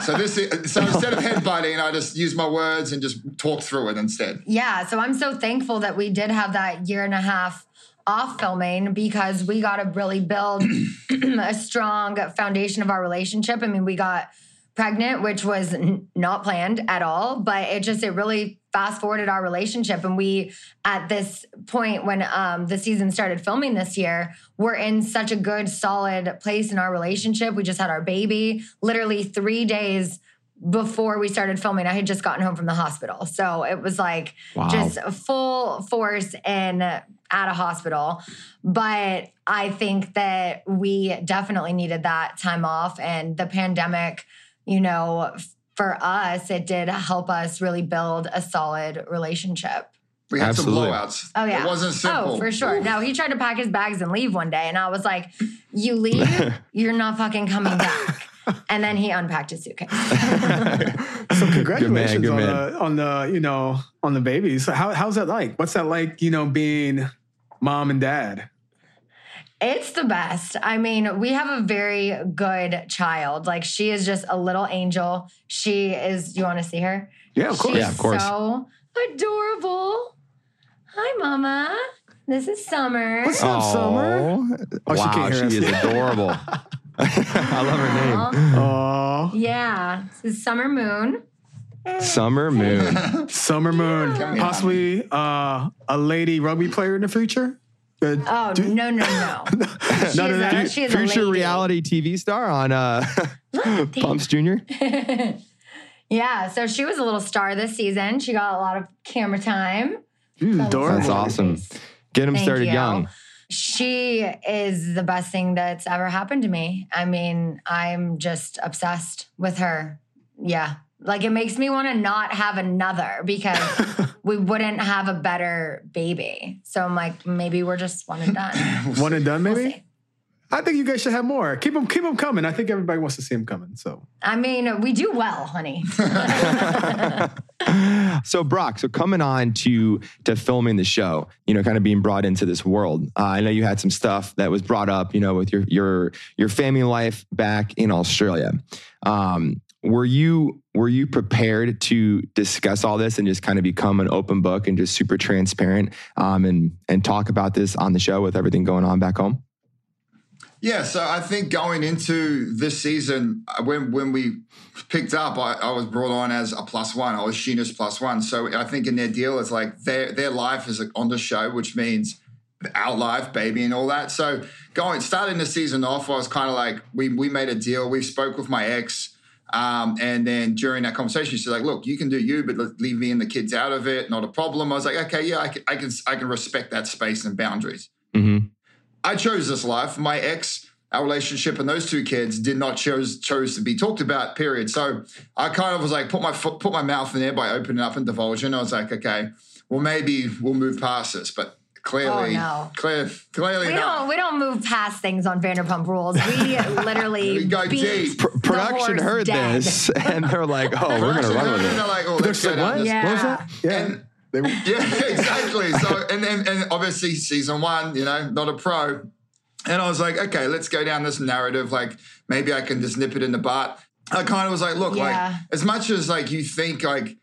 Speaker 3: So this, is, so instead of headbutting, I just use my words and just talk through it instead.
Speaker 4: Yeah, so I'm so thankful that we did have that year and a half off filming because we got to really build a strong foundation of our relationship. I mean, we got pregnant, which was n- not planned at all, but it just it really fast forwarded our relationship. And we at this point when um, the season started filming this year, we're in such a good, solid place in our relationship. We just had our baby literally three days before we started filming, I had just gotten home from the hospital. So it was like
Speaker 2: Wow.
Speaker 4: just full force in at a hospital. But I think that we definitely needed that time off. And the pandemic, you know, for us, it did help us really build a solid relationship.
Speaker 3: We had
Speaker 2: Absolutely.
Speaker 3: some blowouts.
Speaker 4: Oh yeah.
Speaker 3: It wasn't oh, simple.
Speaker 4: Oh, for sure. No, he tried to pack his bags and leave one day, and I was like, "You leave, you're not fucking coming back." And then he unpacked his suitcase.
Speaker 1: So congratulations
Speaker 2: good
Speaker 1: on
Speaker 2: man.
Speaker 1: the on the you know on the babies. So how how's that like? What's that like? You know, being mom and dad.
Speaker 4: It's the best. I mean, we have a very good child. Like she is just a little angel. She is. You want to see her?
Speaker 1: Yeah, of course.
Speaker 4: She's
Speaker 2: Yeah, of course.
Speaker 4: So adorable. Hi, Mama. This is Summer.
Speaker 1: What's up, Summer?
Speaker 2: Oh,
Speaker 1: Oh, she
Speaker 2: wow,
Speaker 1: can't hear
Speaker 2: she
Speaker 1: us.
Speaker 2: is adorable. I love her name.
Speaker 4: Aw.
Speaker 1: Oh,
Speaker 4: Yeah, this is Summer Moon.
Speaker 2: Summer Moon.
Speaker 1: Summer Moon,
Speaker 3: Come here.
Speaker 1: possibly uh, a lady rugby player in the future. Uh,
Speaker 4: Oh
Speaker 1: do-
Speaker 4: no, no, no. She
Speaker 1: None
Speaker 4: is
Speaker 1: of
Speaker 4: a-
Speaker 1: that?
Speaker 4: she
Speaker 2: Future reality TV star on uh, Pumps Junior.
Speaker 4: Yeah, so she was a little star this season. She got a lot of camera time.
Speaker 1: She's adorable.
Speaker 2: That's awesome. Get him
Speaker 4: Thank
Speaker 2: started
Speaker 4: you.
Speaker 2: young.
Speaker 4: She is the best thing that's ever happened to me. I mean, I'm just obsessed with her. Yeah. Like it makes me want to not have another because we wouldn't have a better baby. So I'm like, maybe we're just one and done.
Speaker 1: One and done,
Speaker 4: We'll
Speaker 1: maybe. I think you guys should have more. Keep them, keep them coming. I think everybody wants to see them coming. So
Speaker 4: I mean, we do well, honey.
Speaker 2: so Brock, so coming on to to filming the show, you know, kind of being brought into this world. Uh, I know you had some stuff that was brought up, you know, with your your your family life back in Australia. Um, were you were you prepared to discuss all this and just kind of become an open book and just super transparent um, and and talk about this on the show with everything going on back home?
Speaker 3: Yeah, so I think going into this season, uh, when when we picked up, I, I was brought on as a plus one. I was Scheana's plus one. So I think in their deal, it's like their their life is on the show, which means our life, baby, and all that. So going starting the season off, I was kind of like, we we made a deal. We spoke with my ex. Um, and then during that conversation, she's like, "Look, you can do you, but leave me and the kids out of it. Not a problem." I was like, "Okay, yeah, I can, I can, I can respect that space and boundaries."
Speaker 2: hmm
Speaker 3: I chose this life. My ex, our relationship, and those two kids did not chose chose to be talked about. Period. So I kind of was like, put my foot, put my mouth in there by opening up and divulging. I was like, okay, well maybe we'll move past this, but clearly,
Speaker 4: Oh, no.
Speaker 3: clear, clearly
Speaker 4: We
Speaker 3: not.
Speaker 4: don't we don't move past things on Vanderpump Rules. We literally
Speaker 3: We go
Speaker 4: beat
Speaker 3: deep.
Speaker 2: Pr-
Speaker 4: the
Speaker 2: production
Speaker 4: horse
Speaker 2: heard
Speaker 4: dead.
Speaker 2: this and they're like, "Oh, we're gonna run with
Speaker 3: And
Speaker 2: it."
Speaker 3: they're like, oh,
Speaker 1: they're
Speaker 3: let's go
Speaker 1: like,
Speaker 3: down
Speaker 1: what?
Speaker 3: this
Speaker 4: Yeah.
Speaker 1: What was that? Yeah.
Speaker 3: And- Yeah, exactly. So and then and obviously season one, you know, not a pro. And I was like, okay, let's go down this narrative. Like maybe I can just nip it in the butt. I kind of was like, look,
Speaker 4: Yeah.
Speaker 3: like as much as like you think like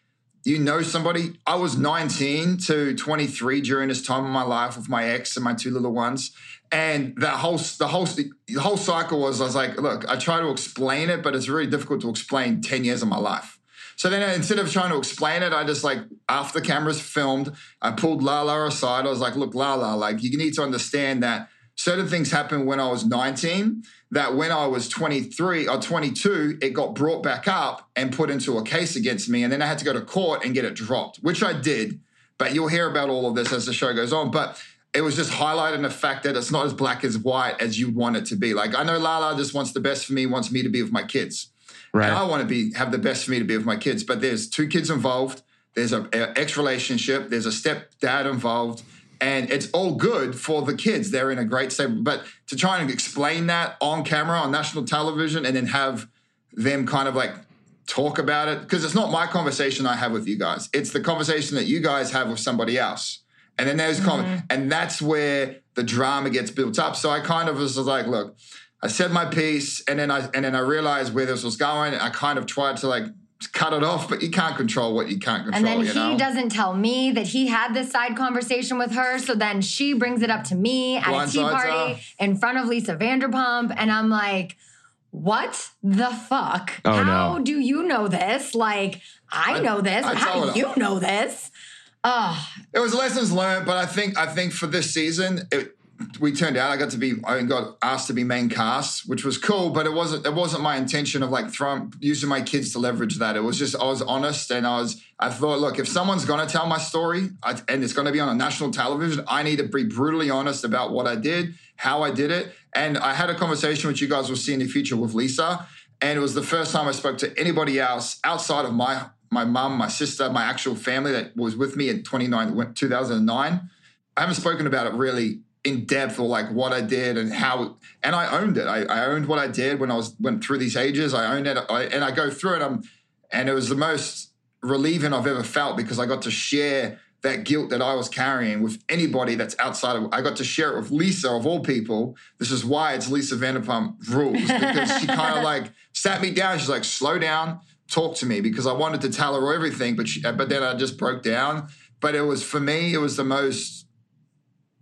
Speaker 3: you know somebody, I was 19 to 23 during this time of my life with my ex and my two little ones. And that whole the whole the whole cycle was I was like, look, I try to explain it, but it's really difficult to explain 10 years of my life. So then uh, instead of trying to explain it, I just like after the cameras filmed, I pulled Lala aside. I was like, look, Lala, like you need to understand that certain things happened when I was 19 that when I was 23 or 22, it got brought back up and put into a case against me. And then I had to go to court and get it dropped, which I did. But you'll hear about all of this as the show goes on. But it was just highlighting the fact that it's not as black as white as you'd want it to be. Like I know Lala just wants the best for me, wants me to be with my kids. Right. And I want to be have the best for me to be with my kids. But there's two kids involved. There's a, a ex relationship. There's a stepdad involved and it's all good for the kids. They're in a great state. But to try and explain that on camera on national television and then have them kind of like talk about it, because it's not my conversation I have with you guys. It's the conversation that you guys have with somebody else. And then there's mm-hmm. and that's where the drama gets built up. So I kind of was like, look, I said my piece, and then I and then I realized where this was going. I kind of tried to like cut it off, but you can't control what you can't control.
Speaker 4: And then he
Speaker 3: know?
Speaker 4: doesn't tell me that he had this side conversation with her. So then she brings it up to me at Blind a tea party in front of Lisa Vanderpump. And I'm like, what the fuck? Oh, How no. do you know this? Like, I, I know this. I How do you know this?
Speaker 3: Oh. It was lessons learned, but I think I think for this season, it, we turned out I got to be I got asked to be main cast, which was cool, but it wasn't it wasn't my intention of like throwing using my kids to leverage that. It was just I was honest and I was I thought, look, if someone's gonna tell my story I, and it's gonna be on a national television, I need to be brutally honest about what I did, how I did it, and I had a conversation which you guys will see in the future with Lisa, and it was the first time I spoke to anybody else outside of my my mom, my sister, my actual family that was with me in 29 2009. I haven't spoken about it really in depth or like what I did and how and I owned it. I, I owned what I did when I was went through these ages. I owned it I, and I go through it. Um, and it was the most relieving I've ever felt because I got to share that guilt that I was carrying with anybody that's outside of I got to share it with Lisa of all people. This is why it's Lisa Vanderpump rules because she kind of like sat me down. She's like, slow down, talk to me because I wanted to tell her everything, but she, but then I just broke down. But it was for me, it was the most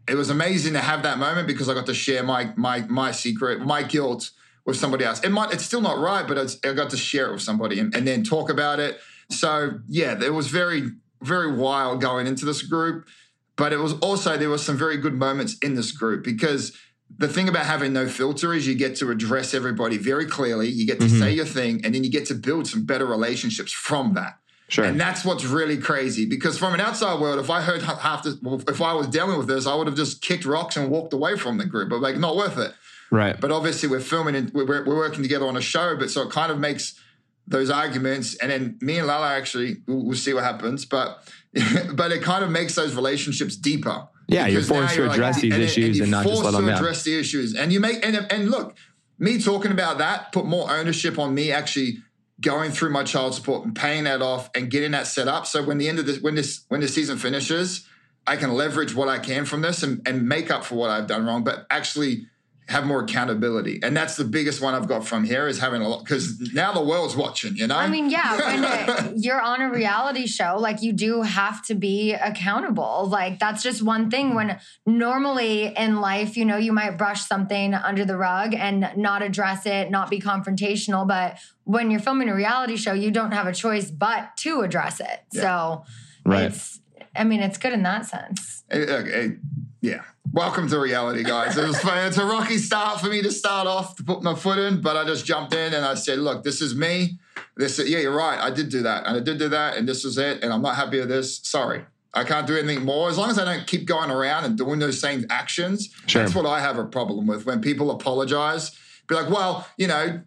Speaker 3: it was amazing to have that moment because I got to share my my my secret, my guilt with somebody else. It might it's still not right, but I got to share it with somebody and, and then talk about it. So yeah, it was very very wild going into this group, but it was also there were some very good moments in this group because the thing about having no filter is you get to address everybody very clearly. You get to mm-hmm. say your thing, and then you get to build some better relationships from that. Sure. And that's what's really crazy because from an outside world, if I heard half this, if I was dealing with this, I would have just kicked rocks and walked away from the group, but like not worth it.
Speaker 2: Right.
Speaker 3: But obviously we're filming and we're, we're working together on a show, but so it kind of makes those arguments. And then me and Lala actually, we'll, we'll see what happens, but, but it kind of makes those relationships deeper.
Speaker 2: Yeah. You're forced to address like, these and, issues and, and not just let them
Speaker 3: to address the issues. And you make, and, and look, me talking about that put more ownership on me actually going through my child support and paying that off and getting that set up. So when the end of this, when this, when the season finishes, I can leverage what I can from this and, and make up for what I've done wrong, but actually have more accountability. And that's the biggest one I've got from here is having a lot because now the world's watching, you know? I
Speaker 4: mean, yeah, when you're on a reality show, like you do have to be accountable. Like that's just one thing when normally in life, you know, you might brush something under the rug and not address it, not be confrontational. But when you're filming a reality show, you don't have a choice but to address it. Yeah. So right. it's, I mean, it's good in that sense.
Speaker 3: It, it, yeah. Welcome to reality, guys. It was It's a rocky start for me to start off to put my foot in, but I just jumped in and I said, "Look, this is me. This, is, yeah, you're right. I did do that, and I did do that, and this was it, and I'm not happy with this. Sorry, I can't do anything more. As long as I don't keep going around and doing those same actions, sure. that's what I have a problem with. When people apologize, be like, "Well, you know,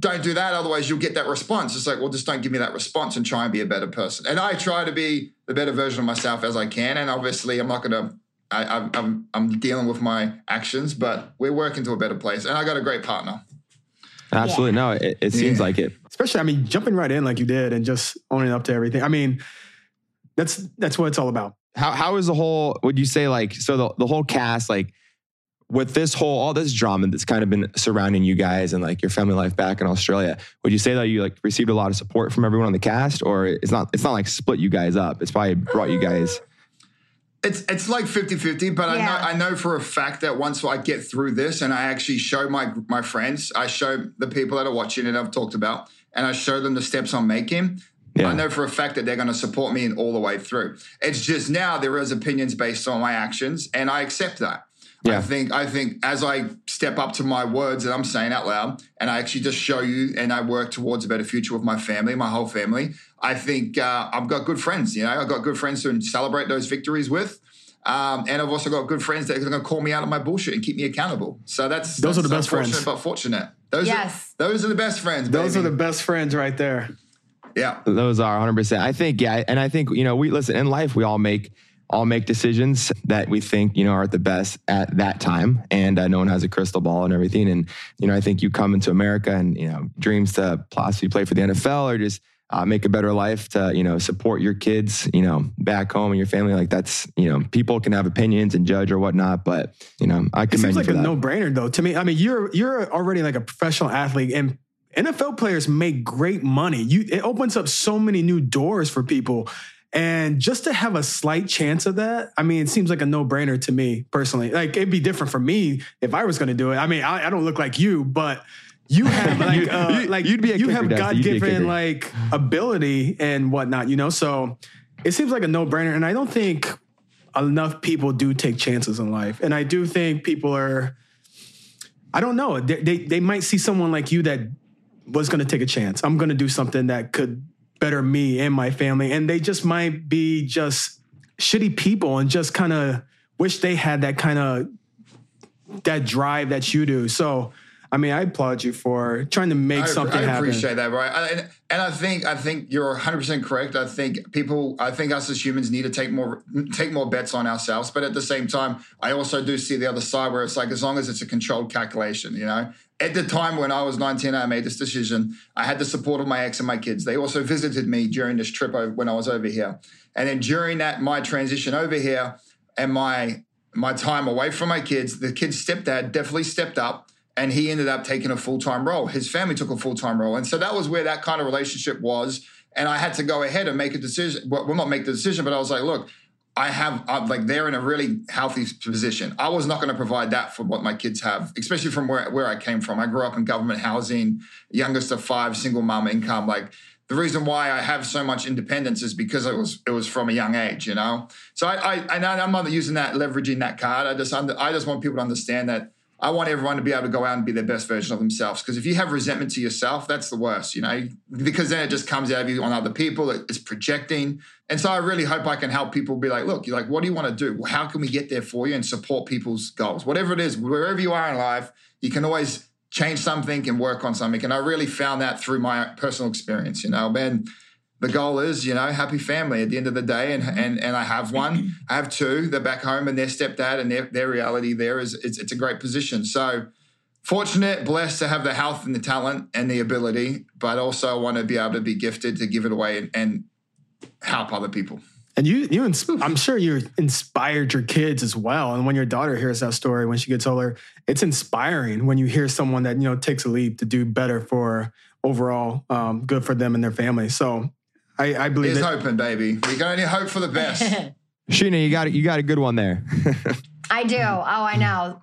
Speaker 3: don't do that, otherwise you'll get that response." It's like, well, just don't give me that response and try and be a better person. And I try to be the better version of myself as I can, and obviously, I'm not going to I, am I'm, I'm dealing with my actions, but we're working to a better place. And I got a great partner.
Speaker 2: Absolutely. Yeah. No, it, it seems yeah. like it.
Speaker 1: Especially, I mean, jumping right in like you did and just owning up to everything. I mean, that's that's what it's all about.
Speaker 2: How how is the whole? Would you say like so the the whole cast like with this whole all this drama that's kind of been surrounding you guys and like your family life back in Australia? Would you say that you like received a lot of support from everyone on the cast, or it's not it's not like split you guys up? It's probably brought you guys
Speaker 3: it's it's like 50-50, but yeah. I know I know for a fact that once I get through this and I actually show my my friends, I show the people that are watching it I've talked about, and I show them the steps I'm making,
Speaker 2: Yeah.
Speaker 3: I know for a fact that they're going to support me in all the way through. It's just now there is opinions based on my actions, and I accept that.
Speaker 2: Yeah.
Speaker 3: I think I think as I step up to my words that I'm saying out loud, and I actually just show you, and I work towards a better future with my family, my whole family. I think uh, I've got good friends. You know, I've got good friends to celebrate those victories with. Um, and I've also got good friends that are going to call me out on my bullshit and keep me accountable. So that's
Speaker 1: Those
Speaker 3: that's
Speaker 1: are the best friends.
Speaker 3: But fortunate. Those
Speaker 4: Yes.
Speaker 3: are those are the best friends.
Speaker 1: Those are the best friends right there.
Speaker 3: yeah.
Speaker 2: Those are 100%. I think, yeah. And I think, you know, we listen in life, we all make, all make decisions that we think, you know, are the best at that time. And uh, no one has a crystal ball and everything. And, you know, I think you come into America and, you know, dreams to possibly play for the NFL or just uh, make a better life to, you know, support your kids, you know, back home and your family. Like that's, you know, people can have opinions and judge or whatnot, but, you know, I
Speaker 1: It
Speaker 2: commend
Speaker 1: seems like a
Speaker 2: that.
Speaker 1: no brainer though to me. I mean, you're you're already like a professional athlete, and NFL players make great money. You it opens up so many new doors for people. And just to have a slight chance of that, I mean, it seems like a no brainer to me personally. Like it'd be different for me if I was going to do it. I mean, I, I don't look like you, but you have like,
Speaker 2: You-
Speaker 1: uh,
Speaker 2: you-
Speaker 1: like
Speaker 2: you'd be a
Speaker 1: you have God
Speaker 2: You'd be a
Speaker 1: given like ability and whatnot, you know. So it seems like a no brainer, and I don't think enough people do take chances in life. And I do think people are, I don't know, they, they, they might see someone like you that was going to take a chance. I'm going to do something that could better me and my family. And they just might be just shitty people and just kind of wish they had that kind of, that drive that you do. So, I mean, I applaud you for trying to make
Speaker 3: I,
Speaker 1: something happen.
Speaker 3: I
Speaker 1: happen.
Speaker 3: appreciate that, right? And, and I think I think you're 100 percent correct. I think people, I think us as humans need to take more take more bets on ourselves. But at the same time, I also do see the other side where it's like as long as it's a controlled calculation, you know. At the time when I was 19, I made this decision. I had the support of my ex and my kids. They also visited me during this trip when I was over here, and then during that my transition over here and my my time away from my kids, the kid's stepdad definitely stepped up and he ended up taking a full time role. His family took a full time role. And so that was where that kind of relationship was. And I had to go ahead and make a decision. Well, not make the decision, but I was like, look, I have, I'm like, they're in a really healthy position. I was not going to provide that for what my kids have, especially from where, where I came from. I grew up in government housing, youngest of five, single mom income. Like, the reason why I have so much independence is because it was it was from a young age, you know. So I, I and I'm not using that leveraging that card. I just I just want people to understand that I want everyone to be able to go out and be their best version of themselves. Because if you have resentment to yourself, that's the worst, you know. Because then it just comes out of you on other people. It's projecting, and so I really hope I can help people be like, look, you're like, what do you want to do? Well, how can we get there for you and support people's goals, whatever it is, wherever you are in life, you can always change something and work on something. And I really found that through my personal experience, you know, man. The goal is, you know, happy family at the end of the day, and and and I have one, I have two. They're back home, and their stepdad and their their reality there is it's, it's a great position. So fortunate, blessed to have the health and the talent and the ability, but also want to be able to be gifted to give it away and, and help other people.
Speaker 1: And you, you, I'm sure you inspired your kids as well. And when your daughter hears that story when she gets older, it's inspiring when you hear someone that you know takes a leap to do better for overall um, good for them and their family. So I, I believe
Speaker 3: Here's
Speaker 1: that.
Speaker 3: hoping, baby. We can only hope for the best.
Speaker 2: Scheana, you got, you got a good one there.
Speaker 4: I do. Oh, I know.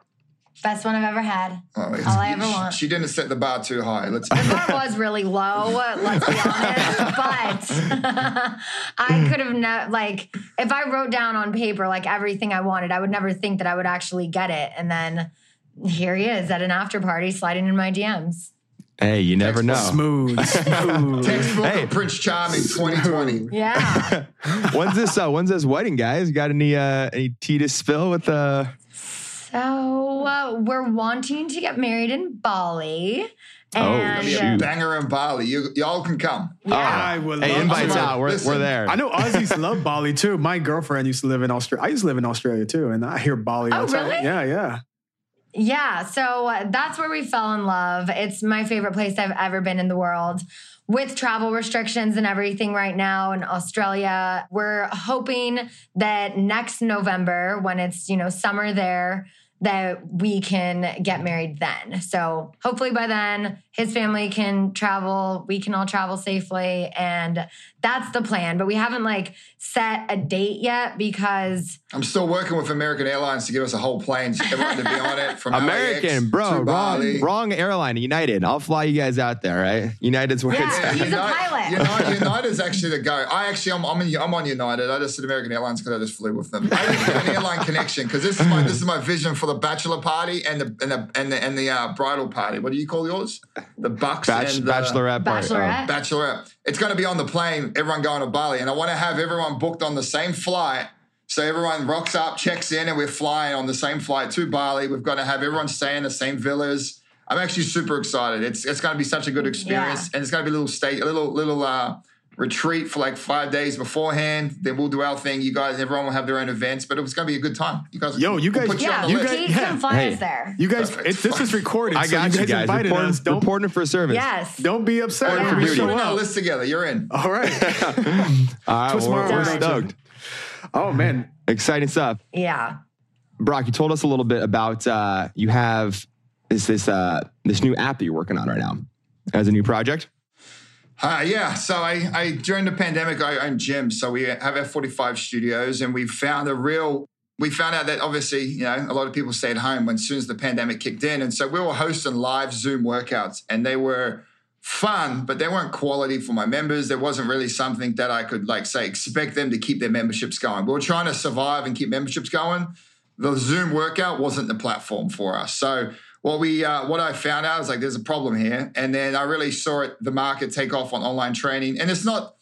Speaker 4: Best one I've ever had.
Speaker 3: Oh, it's-
Speaker 4: All I ever
Speaker 3: she-
Speaker 4: want.
Speaker 3: She didn't set the bar too high. Let's.
Speaker 4: That was really low, let's be honest. But I could have ne- like if I wrote down on paper like everything I wanted, I would never think that I would actually get it. And then here he is at an after party sliding in my DMs.
Speaker 2: Hey, you never know.
Speaker 1: Smooth, smooth.
Speaker 3: Textbook
Speaker 2: Hey.
Speaker 3: of Prince Charming 2020.
Speaker 4: Yeah.
Speaker 2: when's this? Uh, when's this wedding, guys? You got any uh, any tea to spill with the?
Speaker 4: so uh, we're wanting to get married in Bali.
Speaker 2: Oh,
Speaker 4: And
Speaker 3: Be a
Speaker 2: shoot.
Speaker 3: banger in Bali. You, y'all can come.
Speaker 4: yeah.
Speaker 1: I would
Speaker 2: Hey,
Speaker 1: love
Speaker 2: invites out. We're,
Speaker 3: Listen,
Speaker 2: we're there.
Speaker 1: I know Aussies love Bali too. My girlfriend used to live in Australia. I used to live in Australia too, and I hear Bali. all
Speaker 4: Oh,
Speaker 1: the time.
Speaker 4: really?
Speaker 1: Yeah, yeah.
Speaker 4: Yeah, so uh, that's where we fell in love. It's my favorite place I've ever been in the world. With travel restrictions and everything right now in Australia, we're hoping that next November, when it's, you know, summer there, that we can get married then. So hopefully by then, his family can travel, we can all travel safely, and that's the plan. But we haven't like set a date yet because
Speaker 3: I'm still working with American Airlines to give us a whole plane, so everyone to be on it from
Speaker 2: American,
Speaker 3: LAX
Speaker 2: bro,
Speaker 3: to
Speaker 2: wrong,
Speaker 3: Bali.
Speaker 2: wrong airline, United. I'll fly you guys out there, right? United's where
Speaker 4: Yeah.
Speaker 2: it's at.
Speaker 4: He's a pilot.
Speaker 3: United, United's actually the go. I actually, I'm, I'm, in, I'm on United. I just did American Airlines because I just flew with them. I didn't get an airline connection because this is my this is my vision for the bachelor party and the and the and the, and the uh, bridal party. What do you call yours? The bucks
Speaker 2: Bach-
Speaker 3: and the,
Speaker 2: bachelorette, party. Oh.
Speaker 4: Bachelorette.
Speaker 3: It's going to be on the plane, everyone going to Bali. And I want to have everyone booked on the same flight. So everyone rocks up, checks in, and we're flying on the same flight to Bali. We've got to have everyone stay in the same villas. I'm actually super excited. It's it's going to be such a good experience, and it's going to be a little state, a little little uh, retreat for like five days beforehand. Then we'll do our thing. You guys, everyone will have their own events, but it was going to be a good time. You guys,
Speaker 1: Yo, you
Speaker 3: we'll
Speaker 1: guys-
Speaker 3: put you
Speaker 4: yeah,
Speaker 3: on
Speaker 1: you guys- yeah.
Speaker 4: can fly
Speaker 2: Hey.
Speaker 4: there.
Speaker 1: You guys, it, this is recorded.
Speaker 2: I
Speaker 1: so
Speaker 2: got you guys.
Speaker 1: invited
Speaker 2: Reporting,
Speaker 1: us. Don't,
Speaker 2: reporting for service.
Speaker 4: Yes.
Speaker 1: don't be upset
Speaker 3: We're
Speaker 1: when
Speaker 2: for
Speaker 1: we show
Speaker 3: putting our
Speaker 1: up.
Speaker 3: list together. You're in.
Speaker 1: All right.
Speaker 2: All right,
Speaker 1: Twist
Speaker 2: we're, we're stoked.
Speaker 1: Oh man,
Speaker 2: Exciting stuff.
Speaker 4: Yeah.
Speaker 2: Brock, you told us a little bit about uh, you have this this uh, this new app that you're working on right now as a new project.
Speaker 3: Uh, yeah, so I, I during the pandemic I own gyms, so we have F45 studios, and we found a real. We found out that obviously, you know, a lot of people stayed home when as soon as the pandemic kicked in, and so we were hosting live Zoom workouts, and they were fun, but they weren't quality for my members. There wasn't really something that I could like say expect them to keep their memberships going. We were trying to survive and keep memberships going. The Zoom workout wasn't the platform for us, so what we uh, what I found out is like there's a problem here, and then I really saw it the market take off on online training, and it's not.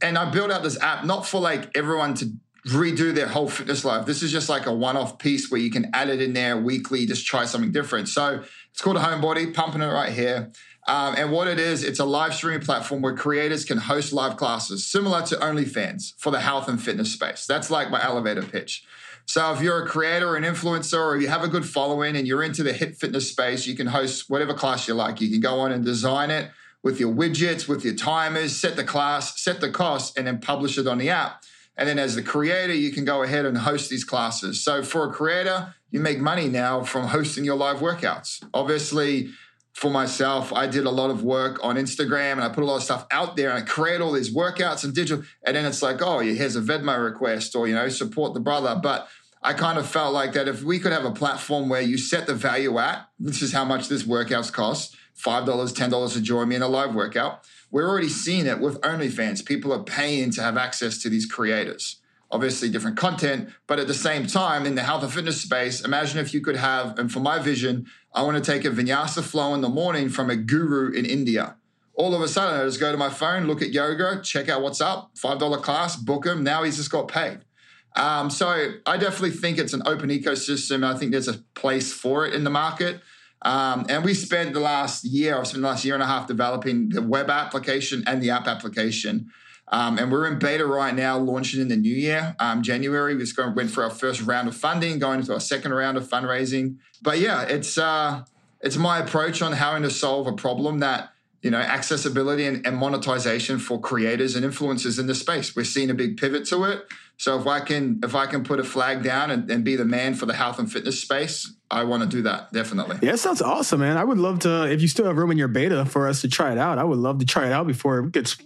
Speaker 3: And I built out this app not for like everyone to redo their whole fitness life. This is just like a one-off piece where you can add it in there weekly, just try something different. So it's called a Homebody, pumping it right here. Um, and what it is, it's a live streaming platform where creators can host live classes similar to OnlyFans for the health and fitness space. That's like my elevator pitch. So if you're a creator or an influencer or you have a good following and you're into the hit fitness space, you can host whatever class you like. You can go on and design it with your widgets, with your timers, set the class, set the cost, and then publish it on the app. And then as the creator, you can go ahead and host these classes. So for a creator, you make money now from hosting your live workouts. Obviously, for myself, I did a lot of work on Instagram and I put a lot of stuff out there and I create all these workouts and digital. And then it's like, oh, here's a Venmo request or, you know, support the brother. But I kind of felt like that if we could have a platform where you set the value at, this is how much this workouts cost $5, $10 to join me in a live workout. We're already seeing it with OnlyFans. People are paying to have access to these creators. Obviously, different content, but at the same time, in the health and fitness space, imagine if you could have, and for my vision, I want to take a vinyasa flow in the morning from a guru in India. All of a sudden, I just go to my phone, look at yoga, check out what's up, $5 class, book him. Now he's just got paid. Um, so I definitely think it's an open ecosystem. I think there's a place for it in the market. Um, and we spent the last year, I've spent the last year and a half developing the web application and the app application. Um, and we're in beta right now, launching in the new year, um, January. We just going, went for our first round of funding, going into our second round of fundraising. But yeah, it's uh, it's my approach on how to solve a problem that you know accessibility and, and monetization for creators and influencers in the space. We're seeing a big pivot to it. So if I can if I can put a flag down and, and be the man for the health and fitness space, I want to do that definitely.
Speaker 1: yeah, sounds awesome, man. I would love to. If you still have room in your beta for us to try it out, I would love to try it out before it gets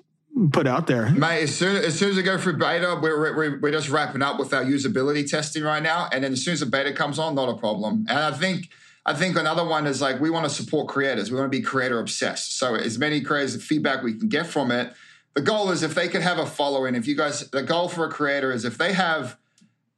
Speaker 1: put out there.
Speaker 3: Mate, as soon as soon as we go through beta, we're, we're, we're just wrapping up with our usability testing right now, and then as soon as the beta comes on, not a problem. And I think I think another one is like we want to support creators. We want to be creator obsessed. So as many creators feedback we can get from it. The goal is if they could have a following. If you guys, the goal for a creator is if they have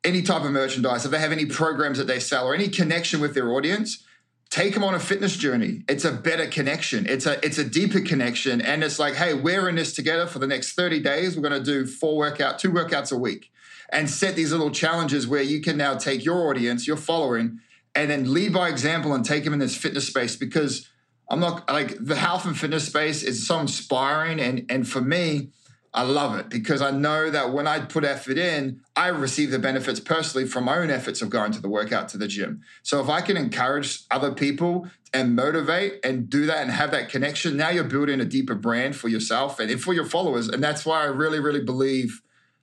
Speaker 3: any type of merchandise, if they have any programs that they sell or any connection with their audience, take them on a fitness journey. It's a better connection. It's a it's a deeper connection, and it's like, hey, we're in this together for the next thirty days. We're going to do four workout, two workouts a week, and set these little challenges where you can now take your audience, your following, and then lead by example and take them in this fitness space because I'm not like the health and fitness space is so inspiring, and and for me. I love it because I know that when I put effort in, I receive the benefits personally from my own efforts of going to the workout to the gym. So if I can encourage other people and motivate and do that and have that connection, now you're building a deeper brand for yourself and for your followers. And that's why I really, really believe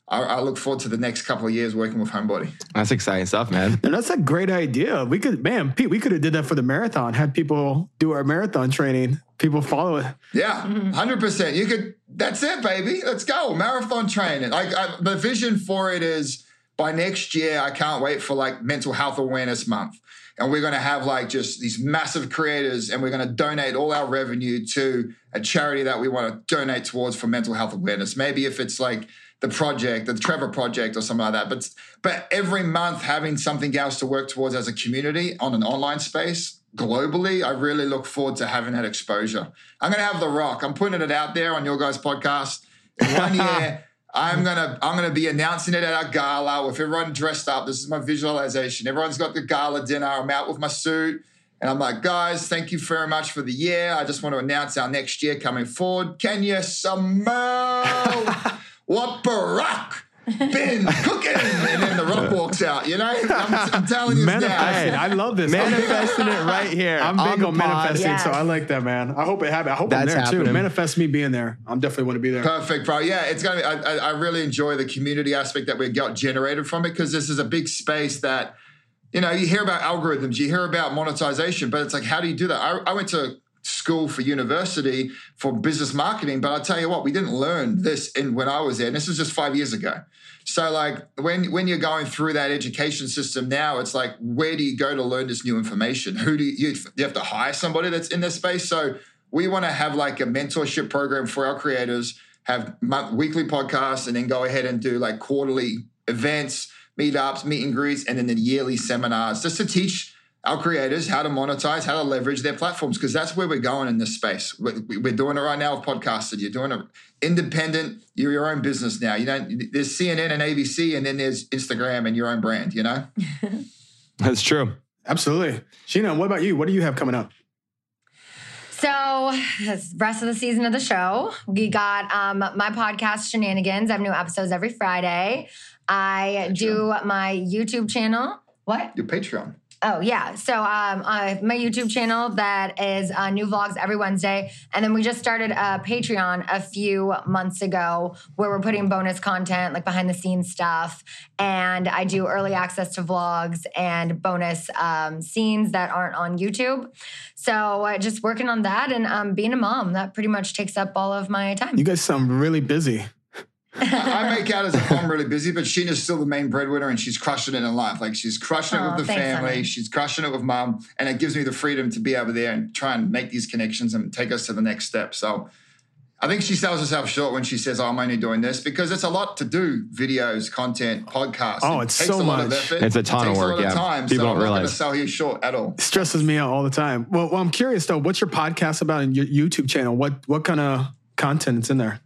Speaker 3: I, I look forward to the next couple of years working with Homebody.
Speaker 2: That's exciting stuff, man.
Speaker 1: And that's a great idea. We could, man, Pete, we could have did that for the marathon. Had people do our marathon training People follow it.
Speaker 3: Yeah, 100%. You could, that's it, baby. Let's go. Marathon training. Like I, the vision for it is by next year, I can't wait for like mental health awareness month. And we're going to have like just these massive creators and we're going to donate all our revenue to a charity that we want to donate towards for mental health awareness. Maybe if it's like the project, the Trevor project or something like that. But, but every month having something else to work towards as a community on an online space globally, I really look forward to having that exposure. I'm going to have The Rock. I'm putting it out there on your guys' podcast. In one year, I'm gonna I'm gonna be announcing it at our gala with everyone dressed up. This is my visualization. Everyone's got the gala dinner. I'm out with my suit. And I'm like, guys, thank you very much for the year. I just want to announce our next year coming forward. Can you smell what Brock been cooking? And then the rock walks out, you know? I'm, I'm telling you
Speaker 1: Manifesting.
Speaker 3: now.
Speaker 1: I love this.
Speaker 2: Manifesting it right here.
Speaker 1: I'm big
Speaker 2: the
Speaker 1: on,
Speaker 2: pod.
Speaker 1: manifesting, so I like that, man. I hope it happens. I hope
Speaker 2: That's
Speaker 1: I'm there too.
Speaker 2: happening.
Speaker 1: Manifest me being there. I'm definitely want to be there.
Speaker 3: Perfect, bro. Yeah, it's gonna. Be, I, I I really enjoy the community aspect that we got generated from it because this is a big space that, you know, you hear about algorithms, you hear about monetization, but it's like, how do you do that? I, I went to school for university for business marketing, but I tell you what, we didn't learn this in when I was there. And this was just five years ago. So like when when you're going through that education system now, it's like where do you go to learn this new information? Who do you you, you have to hire somebody that's in this space? So we want to have like a mentorship program for our creators, have month, weekly podcasts, and then go ahead and do like quarterly events, meetups, meet and greets, and then the yearly seminars just to teach our creators how to monetize, how to leverage their platforms, because that's where we're going in this space. We're, we're doing it right now with podcasting. You're doing it independent. You're your own business now. You know, there's CNN and ABC, and then there's Instagram and your own brand. You know,
Speaker 2: That's true.
Speaker 1: Absolutely. Scheana, what about you? What do you have coming up?
Speaker 4: So, this rest of the season of the show, we got um, my podcast, Scheananigans. I have new episodes every Friday. I do my YouTube channel. What?
Speaker 3: your Patreon.
Speaker 4: Oh yeah. So um, have my YouTube channel that is uh, new vlogs every Wednesday, and then we just started a Patreon a few months ago where we're putting bonus content like behind the scenes stuff, and I do early access to vlogs and bonus um, scenes that aren't on YouTube. So uh, just working on that and um, being a mom that pretty much takes up all of my time.
Speaker 1: You guys sound really busy.
Speaker 3: I make out as if I'm really busy, but Scheana's still the main breadwinner and she's crushing it in life. Like she's crushing it
Speaker 4: oh,
Speaker 3: with the
Speaker 4: thanks,
Speaker 3: family,
Speaker 4: honey.
Speaker 3: she's crushing it with mom, and it gives me the freedom to be over there and try and make these connections and take us to the next step. So I think she sells herself short when she says, oh, I'm only doing this because it's a lot to do videos, content, podcasts.
Speaker 1: Oh,
Speaker 3: It
Speaker 1: it's
Speaker 3: takes
Speaker 1: so
Speaker 3: a lot of
Speaker 1: much.
Speaker 3: effort.
Speaker 2: It's a
Speaker 3: It
Speaker 2: ton of work,
Speaker 3: A lot
Speaker 2: yeah.
Speaker 3: of time.
Speaker 2: People
Speaker 3: so
Speaker 2: don't
Speaker 3: I'm not going to
Speaker 2: realize.
Speaker 3: sell you short at all.
Speaker 1: It stresses me out all the time. Well, well, I'm curious though. What's your podcast about and your YouTube channel? What what kind of content is in there?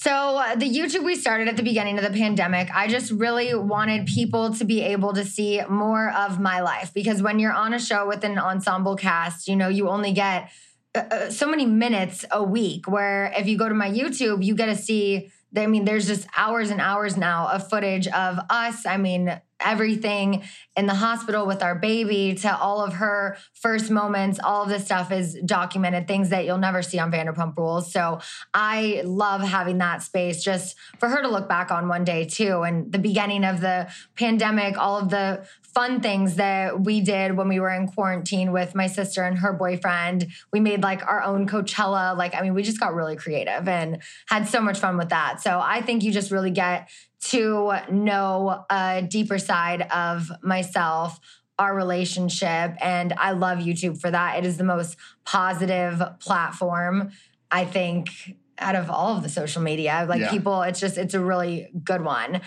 Speaker 4: So, uh, the YouTube we started at the beginning of the pandemic, I just really wanted people to be able to see more of my life because when you're on a show with an ensemble cast, you know, you only get uh, uh, so many minutes a week. Where if you go to my YouTube, you get to see. I mean, there's just hours and hours now of footage of us. I mean, everything in the hospital with our baby to all of her first moments. All of this stuff is documented, things that you'll never see on Vanderpump Rules. So I love having that space just for her to look back on one day too. And the beginning of the pandemic, all of the fun things that we did when we were in quarantine with my sister and her boyfriend. We made like our own Coachella. Like, I mean, we just got really creative and had so much fun with that. So I think you just really get to know a deeper side of myself our relationship and i love youtube for that. It is the most positive platform i think out of all of the social media. Like
Speaker 3: Yeah.
Speaker 4: people it's just it's a really good one.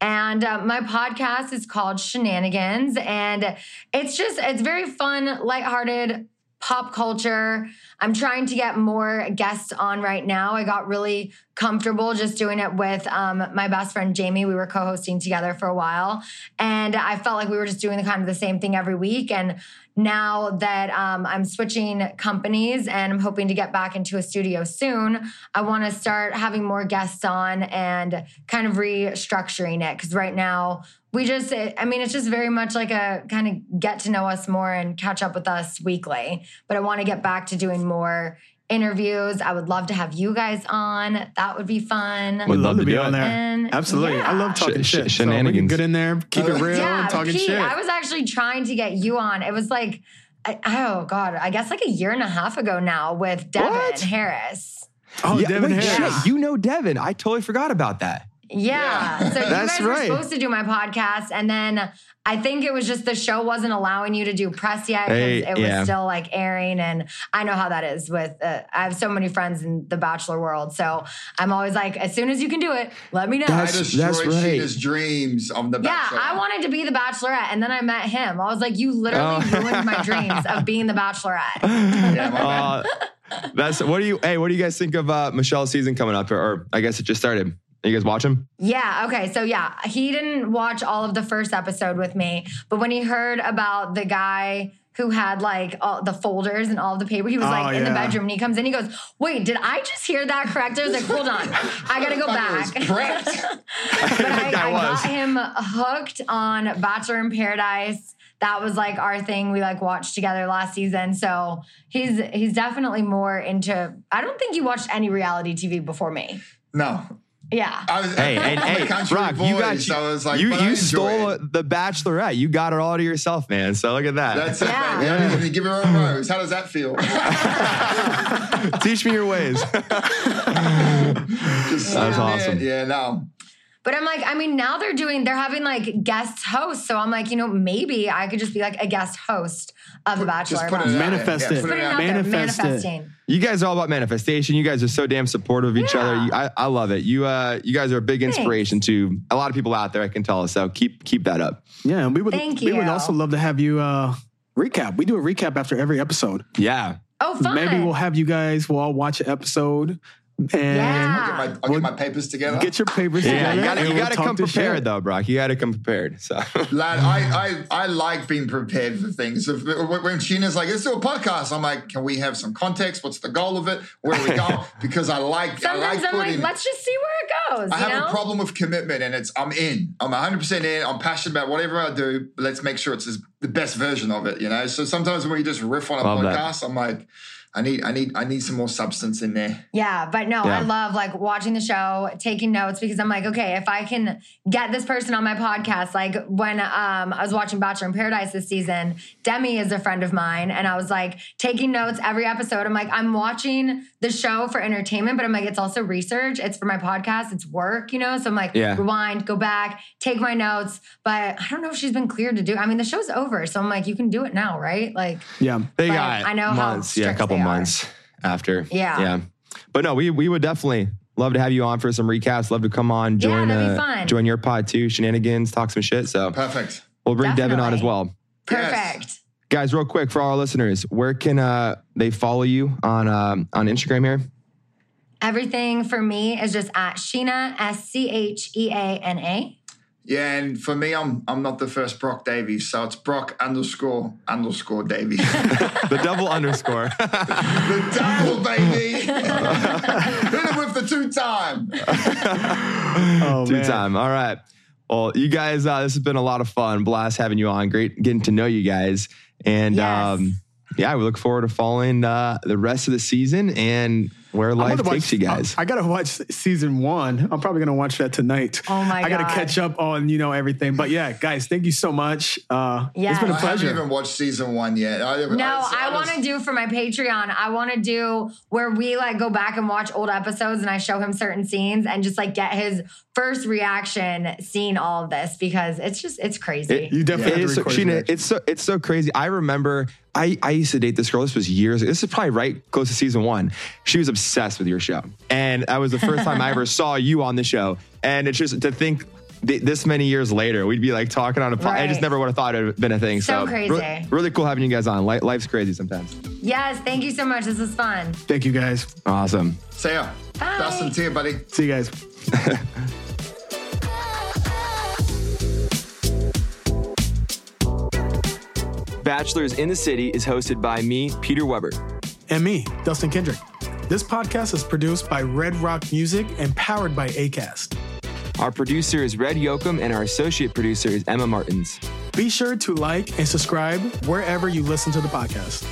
Speaker 4: And uh, my podcast is called Scheananigans and it's just it's very fun lighthearted pop culture i'm trying to get more guests on right now. I got really comfortable just doing it with um, my best friend jamie. We were co-hosting together for a while. And i felt like we were just doing the kind of the same thing every week. And now that um, i'm switching companies and i'm hoping to get back into a studio soon i want to start having more guests on and kind of restructuring it. Because right now we just i mean it's just very much like a kind of get to know us more and catch up with us weekly. But i want to get back to doing more interviews i would love to have you guys on that would be fun
Speaker 2: We'd love to
Speaker 1: be on there.
Speaker 4: And-
Speaker 1: Absolutely. I love talking
Speaker 2: Sh- sh-
Speaker 1: shit. So we can
Speaker 2: shenanigans.
Speaker 1: get in there, keep it uh, real,
Speaker 4: yeah
Speaker 1: talking
Speaker 4: Pete,
Speaker 1: shit.
Speaker 4: i was actually trying to get you on it was like I, oh God, I guess like a year and a half ago now with Devin
Speaker 2: What?
Speaker 4: Harris.
Speaker 1: Oh,
Speaker 2: yeah,
Speaker 1: Devin
Speaker 2: wait,
Speaker 1: Harris.
Speaker 2: shit, you know Devin. I totally forgot about that.
Speaker 4: Yeah.
Speaker 3: Yeah.
Speaker 4: So you
Speaker 2: That's
Speaker 4: guys were
Speaker 2: right.
Speaker 4: supposed to do my podcast, and then I think it was just the show wasn't allowing you to do press yet because
Speaker 2: Hey,
Speaker 4: it was
Speaker 2: yeah.
Speaker 4: still like airing. And I know how that is with. Uh, I have so many friends in the Bachelor world, so I'm always like, as soon as you can do it, let me know.
Speaker 3: I
Speaker 2: That's-
Speaker 3: destroyed
Speaker 2: that's right.
Speaker 3: Scheana's dreams on the
Speaker 4: yeah, I wanted to be the Bachelorette, and then I met him. I was like, you literally
Speaker 2: Oh.
Speaker 4: ruined my dreams of being the Bachelorette.
Speaker 3: Yeah.
Speaker 2: Uh, that's what do you? Hey, what do you guys think of uh, Michelle's season coming up? Or, or I guess it just started. You guys watch him?
Speaker 4: Yeah. Okay. So yeah, he didn't watch all of the first episode with me, but when he heard about the guy who had like all the folders and all of the paper, he was
Speaker 1: Oh,
Speaker 4: like in the bedroom and he comes in. He goes, "Wait, did I just hear that correct?" I was like, "Hold on, I gotta go back."
Speaker 3: it
Speaker 4: but I,
Speaker 2: That
Speaker 4: I got him hooked on Bachelor in Paradise. That was like our thing. We like watched together last season. So he's he's definitely more into. I don't think you watched any reality TV before me.
Speaker 3: No.
Speaker 4: Yeah.
Speaker 3: I was,
Speaker 2: Hey, and
Speaker 3: a
Speaker 2: hey,
Speaker 3: country
Speaker 2: Brock,
Speaker 3: boy,
Speaker 2: you got
Speaker 3: so I was like,
Speaker 2: you
Speaker 3: but I
Speaker 2: you stole
Speaker 3: it.
Speaker 2: the Bachelorette. You got it all to yourself, man. So look at that.
Speaker 3: That's it,
Speaker 4: Yeah.
Speaker 3: baby. I didn't give her a rose. How does that feel?
Speaker 2: Teach me your ways.
Speaker 3: Just
Speaker 2: That's
Speaker 3: sitting
Speaker 2: awesome.
Speaker 3: there. Yeah, no.
Speaker 4: But I'm like, I mean, now they're doing, they're having like guest hosts. So I'm like, you know, maybe I could just be like a guest host of The Bachelor.
Speaker 3: Just put it
Speaker 4: Bachelor.
Speaker 1: Manifest it.
Speaker 3: Yeah, it
Speaker 4: it
Speaker 3: out
Speaker 4: out
Speaker 3: there.
Speaker 4: there,
Speaker 1: Manifest it.
Speaker 4: manifesting.
Speaker 2: You guys are all about manifestation. You guys are so damn supportive of each
Speaker 4: Yeah.
Speaker 2: other. You, I, I love it. You uh, you guys are a big
Speaker 4: Thanks.
Speaker 2: inspiration to a lot of people out there. I can tell. So keep keep that up.
Speaker 1: Yeah, and we would
Speaker 4: Thank
Speaker 1: we would also love to have you uh recap. We do a recap after every episode.
Speaker 2: Yeah.
Speaker 4: Oh, fun.
Speaker 1: Maybe we'll have you guys. We'll all watch an episode and
Speaker 4: Yeah.
Speaker 3: I'll get my, I'll get my papers together.
Speaker 1: get your papers
Speaker 2: Yeah,
Speaker 1: together.
Speaker 2: you gotta, you gotta
Speaker 1: talk
Speaker 2: come
Speaker 1: this
Speaker 2: prepared
Speaker 1: shit.
Speaker 2: though, Brock. You gotta come prepared. So
Speaker 3: Lad, I, I I like being prepared for things. If, when Scheana's like, let's do a podcast, I'm like, can we have some context? What's the goal of it? Where are we going? Because I like I
Speaker 4: Sometimes
Speaker 3: like
Speaker 4: I'm like,
Speaker 3: putting.
Speaker 4: let's just see where it goes.
Speaker 3: I have
Speaker 4: know?
Speaker 3: a problem with commitment, and it's I'm in. I'm 100 percent in. I'm passionate about whatever I do. But let's make sure it's the best version of it. You know. So sometimes when you just riff on a
Speaker 2: Love that.
Speaker 3: podcast, I'm like, I need I need I need some more substance in there.
Speaker 4: Yeah, but no,
Speaker 2: Yeah.
Speaker 4: I love like watching the show, taking notes because I'm like, okay, if I can get this person on my podcast, like when um I was watching Bachelor in Paradise this season, Demi is a friend of mine, and I was like taking notes every episode. I'm like, I'm watching the show for entertainment, but I'm like, it's also research. It's for my podcast. It's work, you know. So I'm like,
Speaker 2: Yeah.
Speaker 4: rewind, go back, take my notes. But I don't know if she's been cleared to do. I mean, the show's over, so I'm like, you can do it now, right? Like,
Speaker 1: Yeah.
Speaker 2: they got
Speaker 4: I know how
Speaker 2: yeah, a couple
Speaker 4: they are.
Speaker 2: Months after.
Speaker 4: Yeah.
Speaker 2: Yeah. But no, we we would definitely love to have you on for some recaps. Love to come on,
Speaker 4: Yeah,
Speaker 2: join
Speaker 4: that'd be
Speaker 2: uh,
Speaker 4: fun.
Speaker 2: join your pod too, Scheananigans, talk some shit. So
Speaker 3: Perfect.
Speaker 2: we'll bring Devin on as
Speaker 4: Definitely.
Speaker 2: well.
Speaker 3: Yes.
Speaker 4: perfect.
Speaker 2: Guys, real quick for our listeners, where can uh, they follow you on um, on Instagram here?
Speaker 4: Everything for me is just at Scheana, S C H E A N A.
Speaker 3: Yeah, and for me, I'm I'm not the first Brock Davies, so it's Brock underscore underscore Davies.
Speaker 2: The double underscore.
Speaker 3: the double baby. Hit him with the two time.
Speaker 1: Oh
Speaker 2: Two
Speaker 1: man.
Speaker 2: time. All right. Well, you guys, uh, this has been a lot of fun. Blast having you on. Great getting to know you guys. And
Speaker 4: Yes.
Speaker 2: um, yeah, we look forward to following uh, the rest of the season and where
Speaker 1: I
Speaker 2: life
Speaker 1: wanna
Speaker 2: takes
Speaker 1: watch-
Speaker 2: you guys.
Speaker 1: I, I gotta watch season one. I'm probably gonna watch that tonight.
Speaker 4: Oh my
Speaker 1: I gotta
Speaker 4: God.
Speaker 1: catch up on you know everything. But yeah, guys, thank you so much. Uh, it's
Speaker 4: Yes.
Speaker 1: been a pleasure.
Speaker 3: I haven't even watched season one yet. I,
Speaker 4: No, I, want to do for my Patreon. I want to do where we like go back and watch old episodes and I show him certain scenes and just like get his first reaction seeing all of this because it's just it's crazy.
Speaker 2: It-
Speaker 1: you definitely
Speaker 2: is
Speaker 1: have
Speaker 2: so,
Speaker 1: Scheana,
Speaker 2: it's so it's so crazy. I remember I, I used to date this girl. This was years. This is probably right close to season one. She was obsessed with your show, and that was the first time I ever saw you on the show. And it's just to think th- this many years later, we'd be like talking on a. pod. I just never would have thought it would have been a thing.
Speaker 4: So
Speaker 2: So,
Speaker 4: crazy.
Speaker 2: Really, really cool having you guys on. Li- life's crazy sometimes.
Speaker 4: yes, thank you so much. This was fun.
Speaker 1: Thank you guys.
Speaker 2: Awesome.
Speaker 3: See ya.
Speaker 4: Bye.
Speaker 3: Dustin, see ya, buddy.
Speaker 1: See you guys.
Speaker 2: Bachelors in the City is hosted by me, Peter Weber.
Speaker 1: And me, Dustin Kendrick. This podcast is produced by Red Rock Music and powered by ACAST.
Speaker 2: Our producer is Red Yoakum, and our associate producer is Emma Martins.
Speaker 1: Be sure to like and subscribe wherever you listen to the podcast.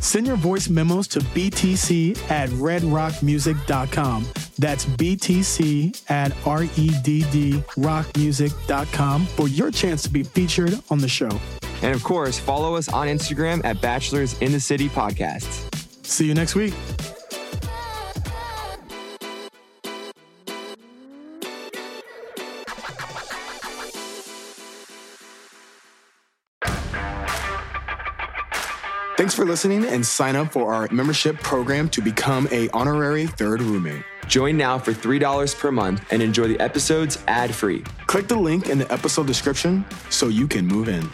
Speaker 1: Send your voice memos to btc at redrockmusic.com. That's btc at E R-E-D-D rockmusic.com for your chance to be featured on the show.
Speaker 2: And of course, follow us on Instagram at Bachelors in the City Podcasts.
Speaker 1: See you next week. Thanks for listening and sign up for our membership program to become a honorary third roommate.
Speaker 2: Join now for $3 per month and enjoy the episodes ad free.
Speaker 1: Click the link in the episode description so you can move in.